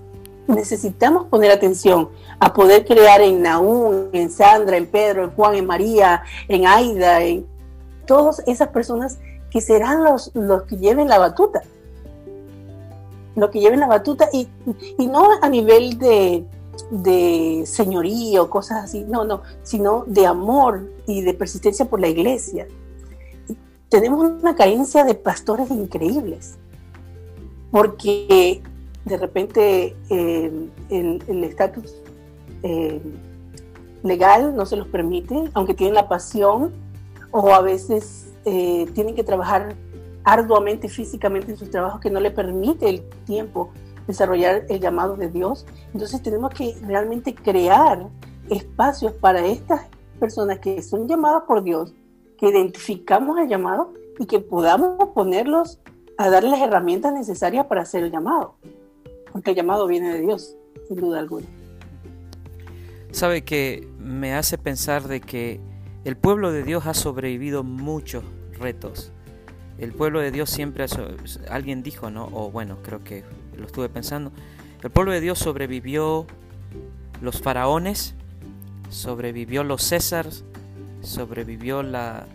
necesitamos poner atención a poder crear en Naúm, en Sandra, en Pedro, en Juan, en María, en Aida, en todas esas personas que serán los, los que lleven la batuta. Los que lleven la batuta y, no a nivel de, de señorío, cosas así, no, no, sino de amor y de persistencia por la iglesia. Tenemos una carencia de pastores increíbles, porque de repente el estatus eh, legal no se los permite, aunque tienen la pasión o a veces eh, tienen que trabajar arduamente físicamente en sus trabajos que no le permite el tiempo desarrollar el llamado de Dios. Entonces tenemos que realmente crear espacios para estas personas que son llamadas por Dios, que identificamos el llamado y que podamos ponerlos a darles las herramientas necesarias para hacer el llamado porque el llamado viene de Dios, sin duda alguna. Sabe que me hace pensar de que el pueblo de Dios ha sobrevivido muchos retos. El pueblo de Dios siempre, ha, alguien dijo, ¿no? O bueno, creo que lo estuve pensando. El pueblo de Dios sobrevivió los faraones, sobrevivió los Césares, sobrevivió la,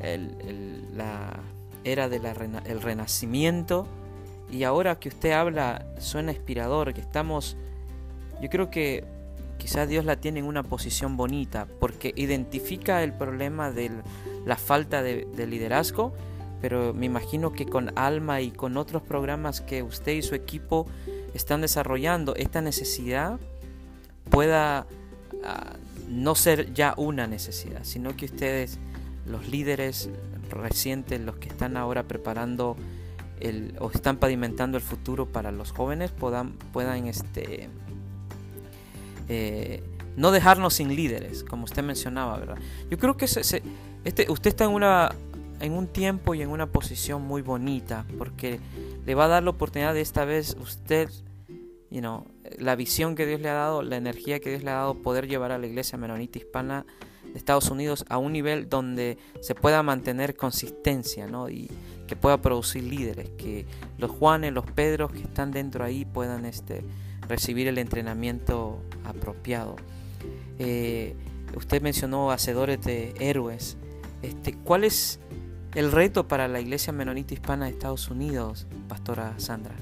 la era del renacimiento, y ahora que usted habla, suena inspirador, que estamos, yo creo que quizás Dios la tiene en una posición bonita porque identifica el problema de la falta de, liderazgo, pero me imagino que con Alma y con otros programas que usted y su equipo están desarrollando, esta necesidad pueda ah, no ser ya una necesidad, sino que ustedes, los líderes recientes, los que están ahora preparando o están pavimentando el futuro para los jóvenes, puedan, puedan este, eh, no dejarnos sin líderes, como usted mencionaba, ¿verdad? Yo creo que este, usted está en, una, en un tiempo y en una posición muy bonita, porque le va a dar la oportunidad de esta vez usted you know, la visión que Dios le ha dado, la energía que Dios le ha dado, poder llevar a la iglesia menonita hispana de Estados Unidos a un nivel donde se pueda mantener consistencia ¿no? y que pueda producir líderes, que los Juanes, los Pedros que están dentro ahí puedan este, recibir el entrenamiento apropiado. Eh, usted mencionó hacedores de héroes. Este, ¿Cuál es el reto para la iglesia menonita hispana de Estados Unidos, Pastora Sandra?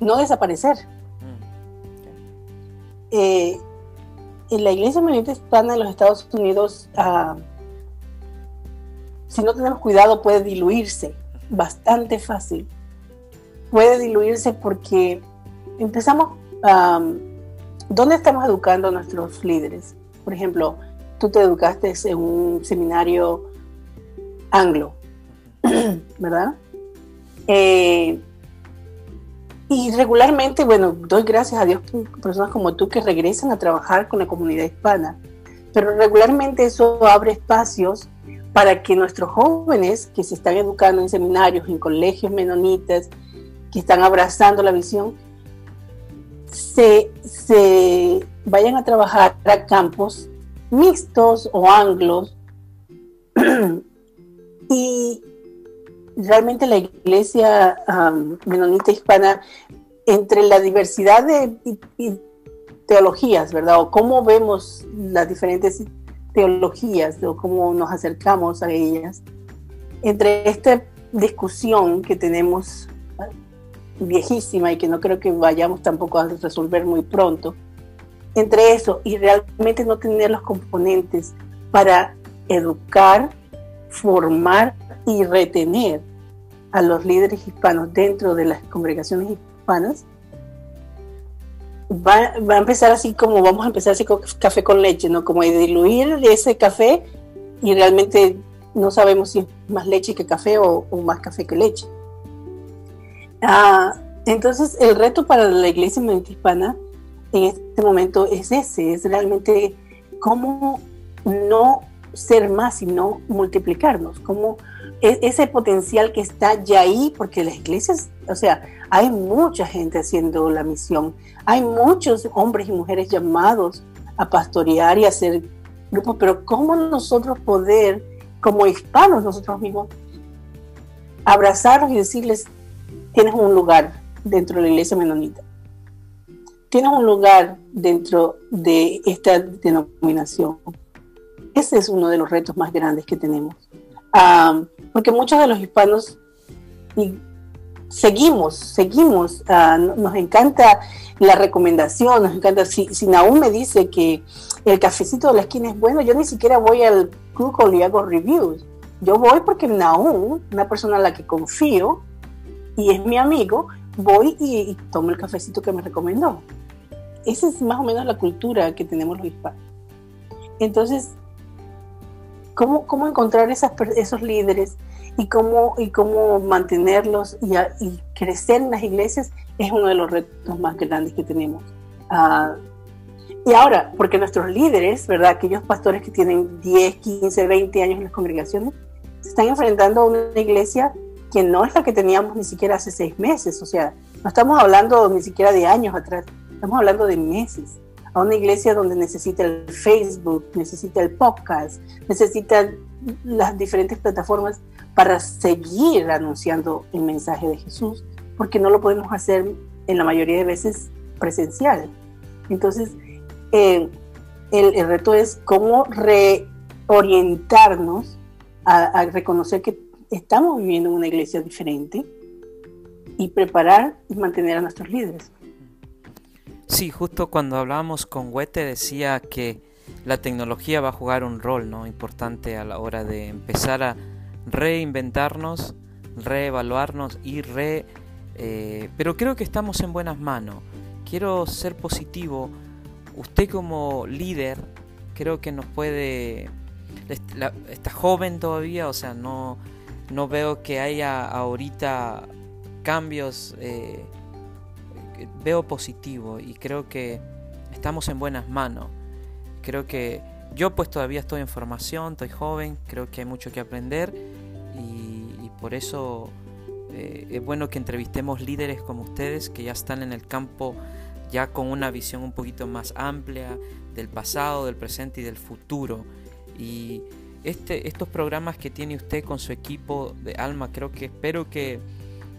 no desaparecer. Mm, eh, en la Iglesia Menonita Hispana en los Estados Unidos, ah, si no tenemos cuidado, puede diluirse bastante fácil. Puede diluirse porque empezamos, ¿dónde estamos educando a nuestros líderes? Por ejemplo, tú te educaste en un seminario anglo, (clears throat) ¿verdad? Eh, y regularmente, bueno, doy gracias a Dios por personas como tú que regresan a trabajar con la comunidad hispana, pero regularmente eso abre espacios para que nuestros jóvenes que se están educando en seminarios, en colegios menonitas, que están abrazando la visión, se, se vayan a trabajar a campos mixtos o anglos (clears throat) y realmente la iglesia menonita hispana, entre la diversidad de teologías, ¿verdad? O cómo vemos las diferentes teologías, o cómo nos acercamos a ellas, entre esta discusión que tenemos viejísima y que no creo que vayamos tampoco a resolver muy pronto, entre eso y realmente no tener los componentes para educar, formar y retener a los líderes hispanos dentro de las congregaciones hispanas, va, a empezar así como vamos a empezar así con café con leche, ¿no? Como diluir ese café y realmente no sabemos si es más leche que café o, más café que leche. Ah, entonces, el reto para la iglesia hispana en este momento es ese, es realmente cómo no ser más, sino multiplicarnos, cómo e, ese potencial que está ya ahí, porque las iglesias, o sea, hay mucha gente haciendo la misión, hay muchos hombres y mujeres llamados a pastorear y hacer grupos, pero ¿cómo nosotros poder, como hispanos nosotros mismos, abrazarlos y decirles, tienes un lugar dentro de la iglesia menonita? Tienes un lugar dentro de esta denominación. Ese es uno de los retos más grandes que tenemos porque muchos de los hispanos seguimos, seguimos, ah, nos encanta la recomendación, nos encanta, si, si me dice que el cafecito de la esquina es bueno, yo ni siquiera voy al Google y hago reviews, yo voy porque Naúm, una persona a la que confío y es mi amigo, voy y, tomo el cafecito que me recomendó. Esa es más o menos la cultura que tenemos los hispanos. Entonces, cómo, encontrar esos líderes y cómo, y cómo mantenerlos y, y, crecer en las iglesias es uno de los retos más grandes que tenemos. Ah, y ahora, porque nuestros líderes, ¿verdad? Aquellos pastores que tienen 10, 15, 20 años en las congregaciones, se están enfrentando a una iglesia que no es la que teníamos ni siquiera hace seis meses. O sea, no estamos hablando ni siquiera de años atrás, estamos hablando de meses a una iglesia donde necesita el Facebook, necesita el podcast, necesita las diferentes plataformas para seguir anunciando el mensaje de Jesús, porque no lo podemos hacer en la mayoría de veces presencial. Entonces, eh, el, reto es cómo reorientarnos a, reconocer que estamos viviendo en una iglesia diferente y preparar y mantener a nuestros líderes. Sí, justo cuando hablábamos con Huete decía que la tecnología va a jugar un rol ¿no? importante a la hora de empezar a reinventarnos, reevaluarnos y re... Eh, pero creo que estamos en buenas manos. Quiero ser positivo. Usted como líder creo que nos puede... está joven todavía, o sea, no, no veo que haya ahorita cambios. Eh, veo positivo y creo que estamos en buenas manos. Creo que yo pues todavía estoy en formación, estoy joven, creo que hay mucho que aprender por eso eh, es bueno que entrevistemos líderes como ustedes que ya están en el campo ya con una visión un poquito más amplia del pasado, del presente y del futuro. Y este, estos programas que tiene usted con su equipo de Alma, creo que espero que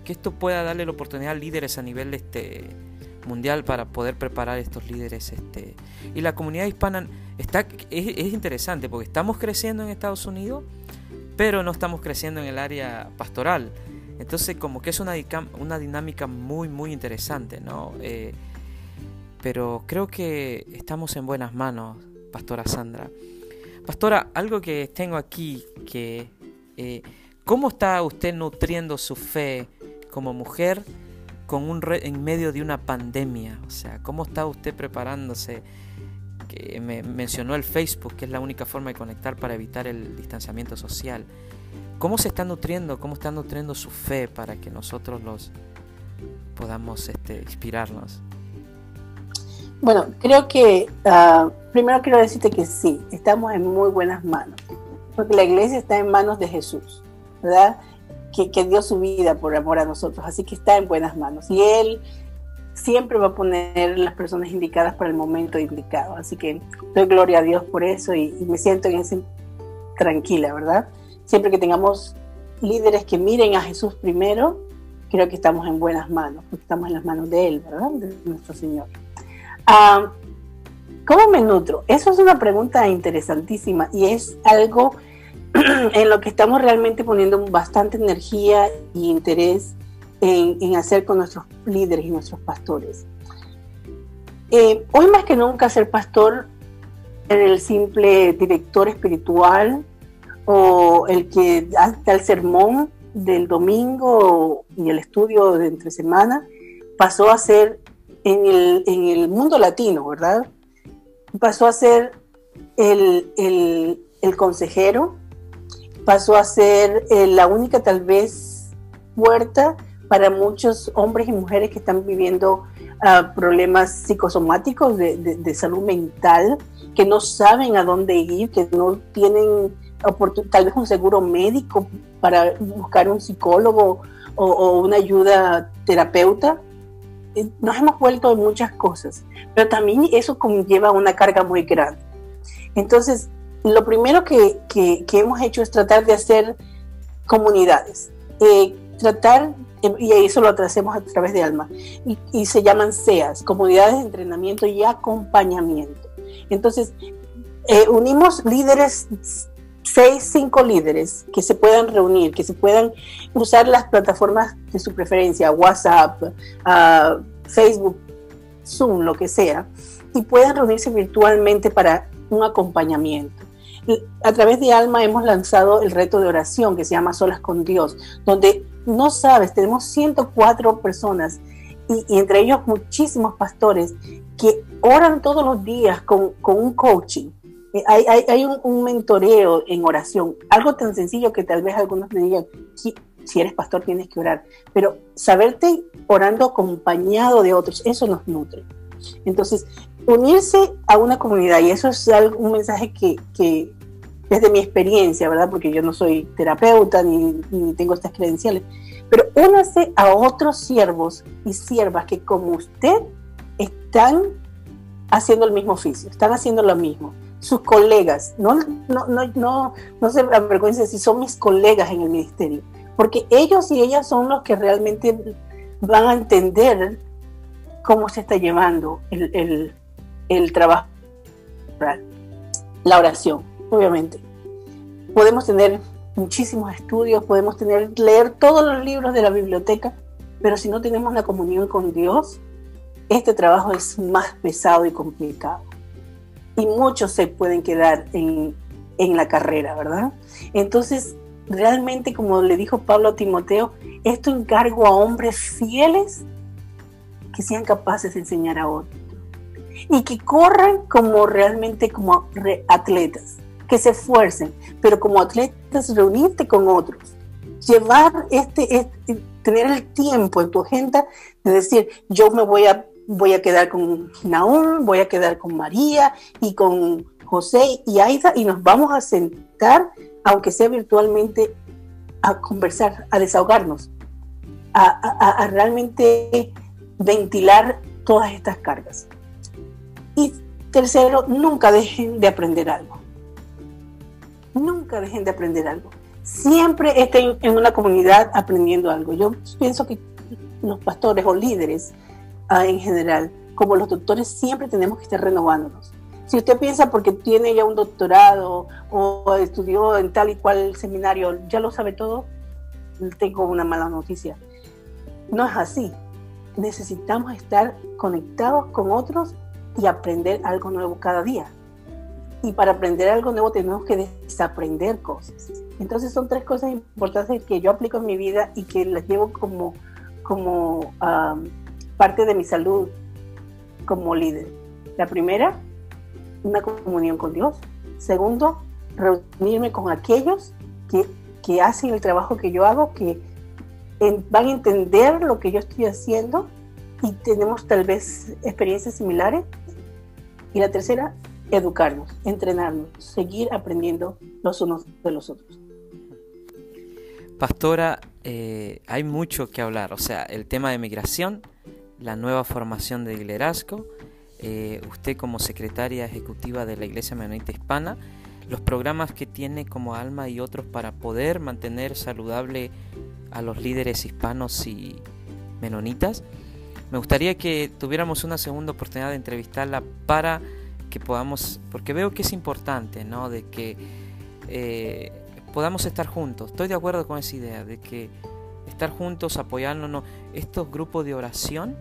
que esto pueda darle la oportunidad a líderes a nivel este, mundial para poder preparar estos líderes. Este. Y la comunidad hispana está, es, interesante porque estamos creciendo en Estados Unidos, pero no estamos creciendo en el área pastoral. Entonces como que es una, una dinámica muy, muy interesante, ¿no? Eh, pero creo que estamos en buenas manos, Pastora Sandra. Pastora, algo que tengo aquí, que... Eh, ¿Cómo está usted nutriendo su fe como mujer con un en medio de una pandemia? O sea, ¿cómo está usted preparándose? Que me mencionó el Facebook, que es la única forma de conectar para evitar el distanciamiento social. ¿Cómo se está nutriendo? ¿Cómo está nutriendo su fe para que nosotros los podamos este, inspirarnos? Bueno, creo que ah, primero quiero decirte que sí, estamos en muy buenas manos, porque la iglesia está en manos de Jesús, ¿verdad? que, dio su vida por amor a nosotros, así que está en buenas manos. Y Él siempre va a poner las personas indicadas para el momento indicado. Así que doy gloria a Dios por eso y, me siento tranquila, ¿verdad? Siempre que tengamos líderes que miren a Jesús primero, creo que estamos en buenas manos, porque estamos en las manos de Él, ¿verdad? De nuestro Señor. Ah, ¿Cómo me nutro? Eso es una pregunta interesantísima y es algo (clears throat) en lo que estamos realmente poniendo bastante energía y interés en, hacer con nuestros líderes y nuestros pastores. Eh, hoy más que nunca ser pastor en el simple director espiritual o el que da el sermón del domingo y el estudio de entre semana pasó a ser en el, en el mundo latino, ¿verdad? Pasó a ser el, el, el consejero, pasó a ser eh, la única tal vez puerta para muchos hombres y mujeres que están viviendo ah, problemas psicosomáticos de, salud mental, que no saben a dónde ir, que no tienen tal vez un seguro médico para buscar un psicólogo o, o una ayuda terapeuta. Eh, nos hemos vuelto en muchas cosas, pero también eso conlleva una carga muy grande. Entonces, lo primero que, hemos hecho es tratar de hacer comunidades, eh, tratar, y eso lo hacemos a través de Alma, y, se llaman SEAS, comunidades de entrenamiento y acompañamiento. Entonces, eh, unimos líderes, seis, cinco líderes que se puedan reunir, que se puedan usar las plataformas de su preferencia, WhatsApp, uh, Facebook, Zoom, lo que sea, y puedan reunirse virtualmente para un acompañamiento a través de Alma hemos lanzado el reto de oración que se llama Solas con Dios, donde no sabes, tenemos 104 personas y, entre ellos muchísimos pastores que oran todos los días con, un coaching. Eh, hay, un, mentoreo en oración, algo tan sencillo que tal vez algunos me digan, si, eres pastor tienes que orar, pero saberte orando acompañado de otros, eso nos nutre. Entonces, unirse a una comunidad, y eso es un mensaje que, que, desde mi experiencia, ¿verdad? Porque yo no soy terapeuta ni, tengo estas credenciales, pero únase a otros siervos y siervas que como usted están haciendo el mismo oficio, están haciendo lo mismo. Sus colegas, no, no, no, no, se avergüencen si son mis colegas en el ministerio, porque ellos y ellas son los que realmente van a entender cómo se está llevando el, el trabajo, la oración obviamente. Podemos tener muchísimos estudios, podemos tener, leer todos los libros de la biblioteca, pero si no tenemos una comunión con Dios, este trabajo es más pesado y complicado. Y muchos se pueden quedar en, en la carrera, ¿verdad? Entonces, realmente, como le dijo Pablo a Timoteo, esto encargo a hombres fieles que sean capaces de enseñar a otros y que corran como realmente como atletas, que se esfuercen, pero como atletas reunirte con otros, llevar este, este, tener el tiempo en tu agenda de decir, yo me voy a voy a quedar con Naúm, voy a quedar con María y con José y Aida y nos vamos a sentar, aunque sea virtualmente, a conversar, a desahogarnos, a, realmente ventilar todas estas cargas. Y tercero, nunca dejen de aprender algo. Nunca dejen de aprender algo. Siempre estén en una comunidad aprendiendo algo. Yo pienso que los pastores o líderes ah, en general, como los doctores, siempre tenemos que estar renovándonos. Si usted piensa porque tiene ya un doctorado o estudió en tal y cual seminario, ya lo sabe todo, tengo una mala noticia. No es así. Necesitamos estar conectados con otros y aprender algo nuevo cada día. Y para aprender algo nuevo tenemos que desaprender cosas. Entonces son tres cosas importantes que yo aplico en mi vida y que las llevo como, como parte de mi salud como líder. La primera, una comunión con Dios. Segundo, reunirme con aquellos que, que hacen el trabajo que yo hago, que van a entender lo que yo estoy haciendo y tenemos tal vez experiencias similares. Y la tercera, educarnos, entrenarnos, seguir aprendiendo los unos de los otros. Pastora, eh, hay mucho que hablar, o sea, el tema de migración, la nueva formación de liderazgo, eh, usted como secretaria ejecutiva de la Iglesia Menonita Hispana, los programas que tiene como Alma y otros para poder mantener saludable a los líderes hispanos y menonitas. Me gustaría que tuviéramos una segunda oportunidad de entrevistarla para que podamos, porque veo que es importante, ¿no? De que eh, podamos estar juntos. Estoy de acuerdo con esa idea, de que estar juntos, apoyándonos, estos grupos de oración,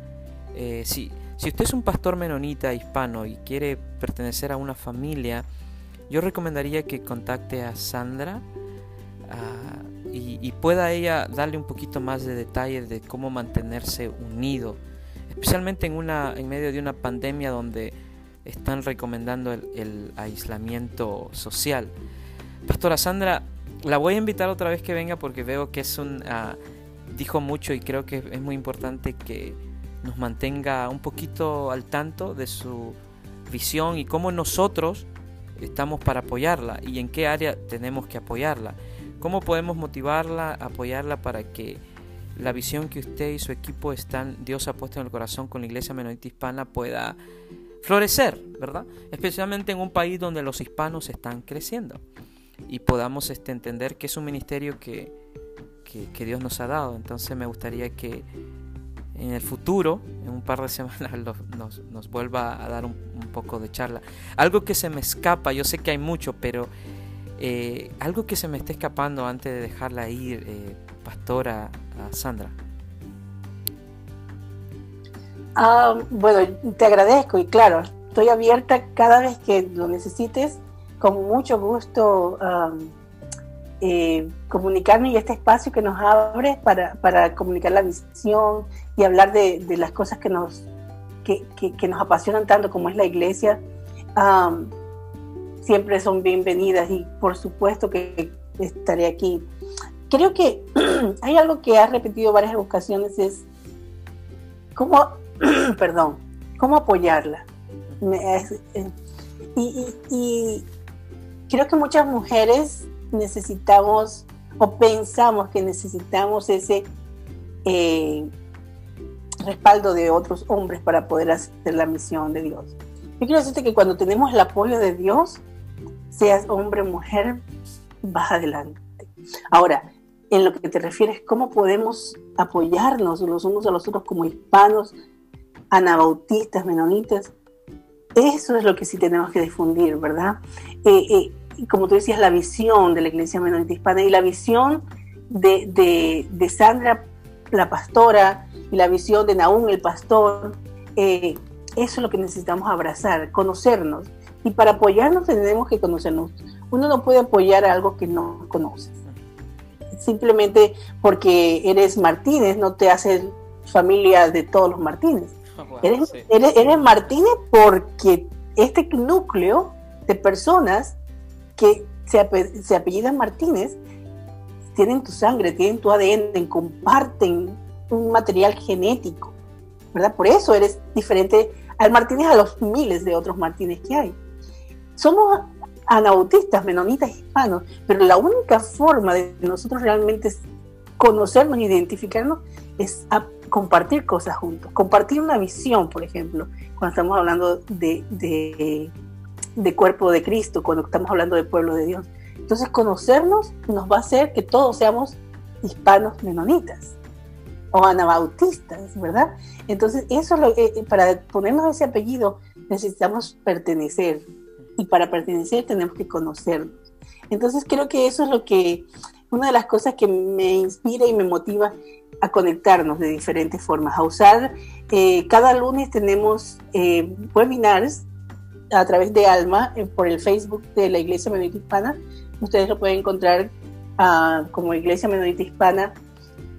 eh, si usted es un pastor menonita hispano y quiere pertenecer a una familia, yo recomendaría que contacte a Sandra ah, y, pueda ella darle un poquito más de detalles de cómo mantenerse unido, especialmente en, una, en medio de una pandemia donde están recomendando el, aislamiento social. Pastora Sandra, la voy a invitar otra vez que venga porque veo que es un... Ah, dijo mucho y creo que es muy importante que nos mantenga un poquito al tanto de su visión y cómo nosotros estamos para apoyarla y en qué área tenemos que apoyarla. ¿Cómo podemos motivarla, apoyarla para que la visión que usted y su equipo están, Dios ha puesto en el corazón con la Iglesia Menonita Hispana pueda florecer, ¿verdad? Especialmente en un país donde los hispanos están creciendo y podamos este, entender que es un ministerio que, que Dios nos ha dado. Entonces me gustaría que en el futuro, en un par de (laughs) semanas, nos, vuelva a dar un, poco de charla. Algo que se me escapa, yo sé que hay mucho, pero eh, algo que se me está escapando antes de dejarla ir, eh, pastora Sandra. Ah, bueno, te agradezco y claro, estoy abierta cada vez que lo necesites, con mucho gusto. Eh, comunicarnos y este espacio que nos abre para, para comunicar la visión y hablar de, las cosas que nos, que, que, nos apasionan tanto como es la iglesia, siempre son bienvenidas y por supuesto que estaré aquí. Creo que (clears throat) hay algo que ha repetido varias ocasiones, es cómo, (coughs) perdón, cómo apoyarla. Eh, y, creo que muchas mujeres necesitamos o pensamos que necesitamos ese eh, respaldo de otros hombres para poder hacer la misión de Dios. Yo quiero decirte que cuando tenemos el apoyo de Dios, seas hombre o mujer, vas adelante. Ahora, en lo que te refieres, ¿cómo podemos apoyarnos los unos a los otros como hispanos, anabautistas, menonitas? Eso es lo que sí tenemos que difundir, ¿verdad? Eh, eh, como tú decías, la visión de la Iglesia Menonita Hispana y la visión de, Sandra, la pastora, y la visión de Naúm, el pastor, eh, eso es lo que necesitamos abrazar, conocernos. Y para apoyarnos tenemos que conocernos. Uno no puede apoyar algo que no conoce. Simplemente porque eres Martínez no te hace familia de todos los Martínez. Eres, eres Martínez porque este núcleo de personas que se, se apellidan Martínez tienen tu sangre, tienen tu ADN, comparten un material genético, ¿verdad? Por eso eres diferente al Martínez a los miles de otros Martínez que hay. Somos anautistas, menonitas hispanos, pero la única forma de nosotros realmente conocernos, identificarnos, es compartir cosas juntos, compartir una visión, por ejemplo, cuando estamos hablando de, de cuerpo de Cristo, cuando estamos hablando de pueblo de Dios. Entonces conocernos nos va a hacer que todos seamos hispanos menonitas o anabautistas, ¿verdad? Entonces eso es eh, para ponernos ese apellido necesitamos pertenecer y para pertenecer tenemos que conocernos. Entonces creo que eso es lo que, una de las cosas que me inspira y me motiva a conectarnos de diferentes formas, a usar, eh, cada lunes tenemos eh, webinars a través de Alma por el Facebook de la Iglesia Menonita Hispana, Ustedes lo pueden encontrar ah, como Iglesia Menonita Hispana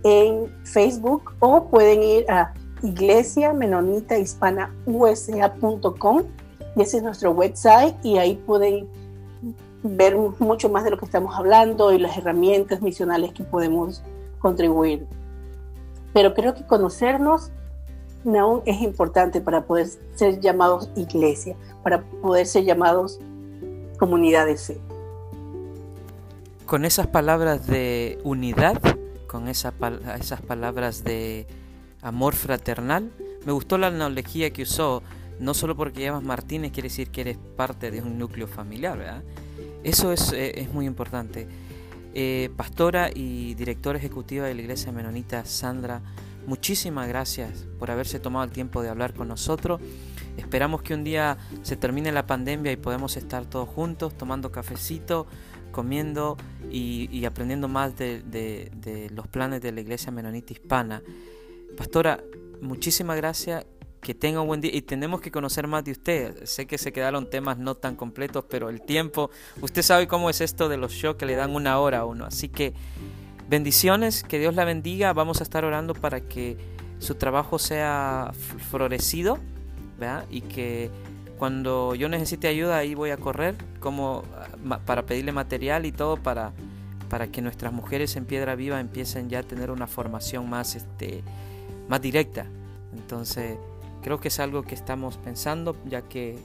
en Facebook o pueden ir a iglesia menonita hispana usa.com y ese es nuestro website y ahí pueden ver mucho más de lo que estamos hablando y las herramientas misionales que podemos contribuir. Pero creo que conocernos aún es importante para poder ser llamados iglesia, para poder ser llamados comunidad de fe con esas palabras de unidad, con esas palabras de amor fraternal, me gustó la analogía que usó, no solo porque llamas Martínez quiere decir que eres parte de un núcleo familiar, ¿verdad? Eso es, eh, muy importante. Eh, pastora y directora ejecutiva de la Iglesia Menonita, Sandra, muchísimas gracias por haberse tomado el tiempo de hablar con nosotros. Esperamos que un día se termine la pandemia y podemos estar todos juntos tomando cafecito, comiendo y, aprendiendo más de, los planes de la Iglesia Menonita Hispana. Pastora, muchísimas gracias. Que tenga un buen día y tenemos que conocer más de usted. Sé que se quedaron temas no tan completos, pero el tiempo, usted sabe cómo es esto de los shows que le dan una hora a uno. Así que bendiciones, que Dios la bendiga. Vamos a estar orando para que su trabajo sea florecido y que cuando yo necesite ayuda ahí voy a correr como para pedirle material y todo para, para que nuestras mujeres en Piedra Viva empiecen ya a tener una formación más, este, más directa. Entonces creo que es algo que estamos pensando ya que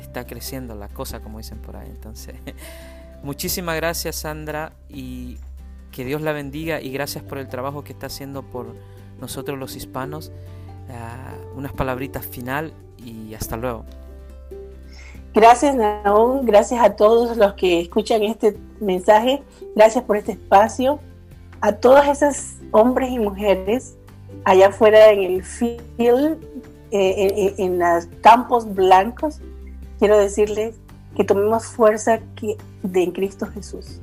está creciendo la cosa como dicen por ahí. Entonces (laughs) muchísimas gracias Sandra y que Dios la bendiga y gracias por el trabajo que está haciendo por nosotros los hispanos. Ah, unas palabritas final y hasta luego. Gracias, Naón. Gracias a todos los que escuchan este mensaje. Gracias por este espacio. A todas esas hombres y mujeres allá afuera en el field, eh, en, los campos blancos, quiero decirles que tomemos fuerza que, de en Cristo Jesús.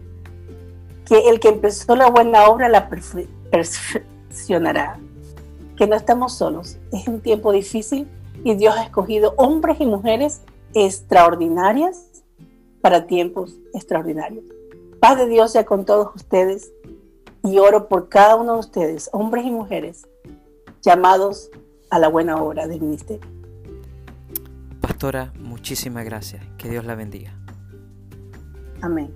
Que el que empezó la buena obra la perfeccionará. Que no estamos solos. Es un tiempo difícil y Dios ha escogido hombres y mujeres extraordinarias para tiempos extraordinarios. Paz de Dios sea con todos ustedes y oro por cada uno de ustedes, hombres y mujeres, llamados a la buena obra del ministerio. Pastora, muchísimas gracias. Que Dios la bendiga. Amén.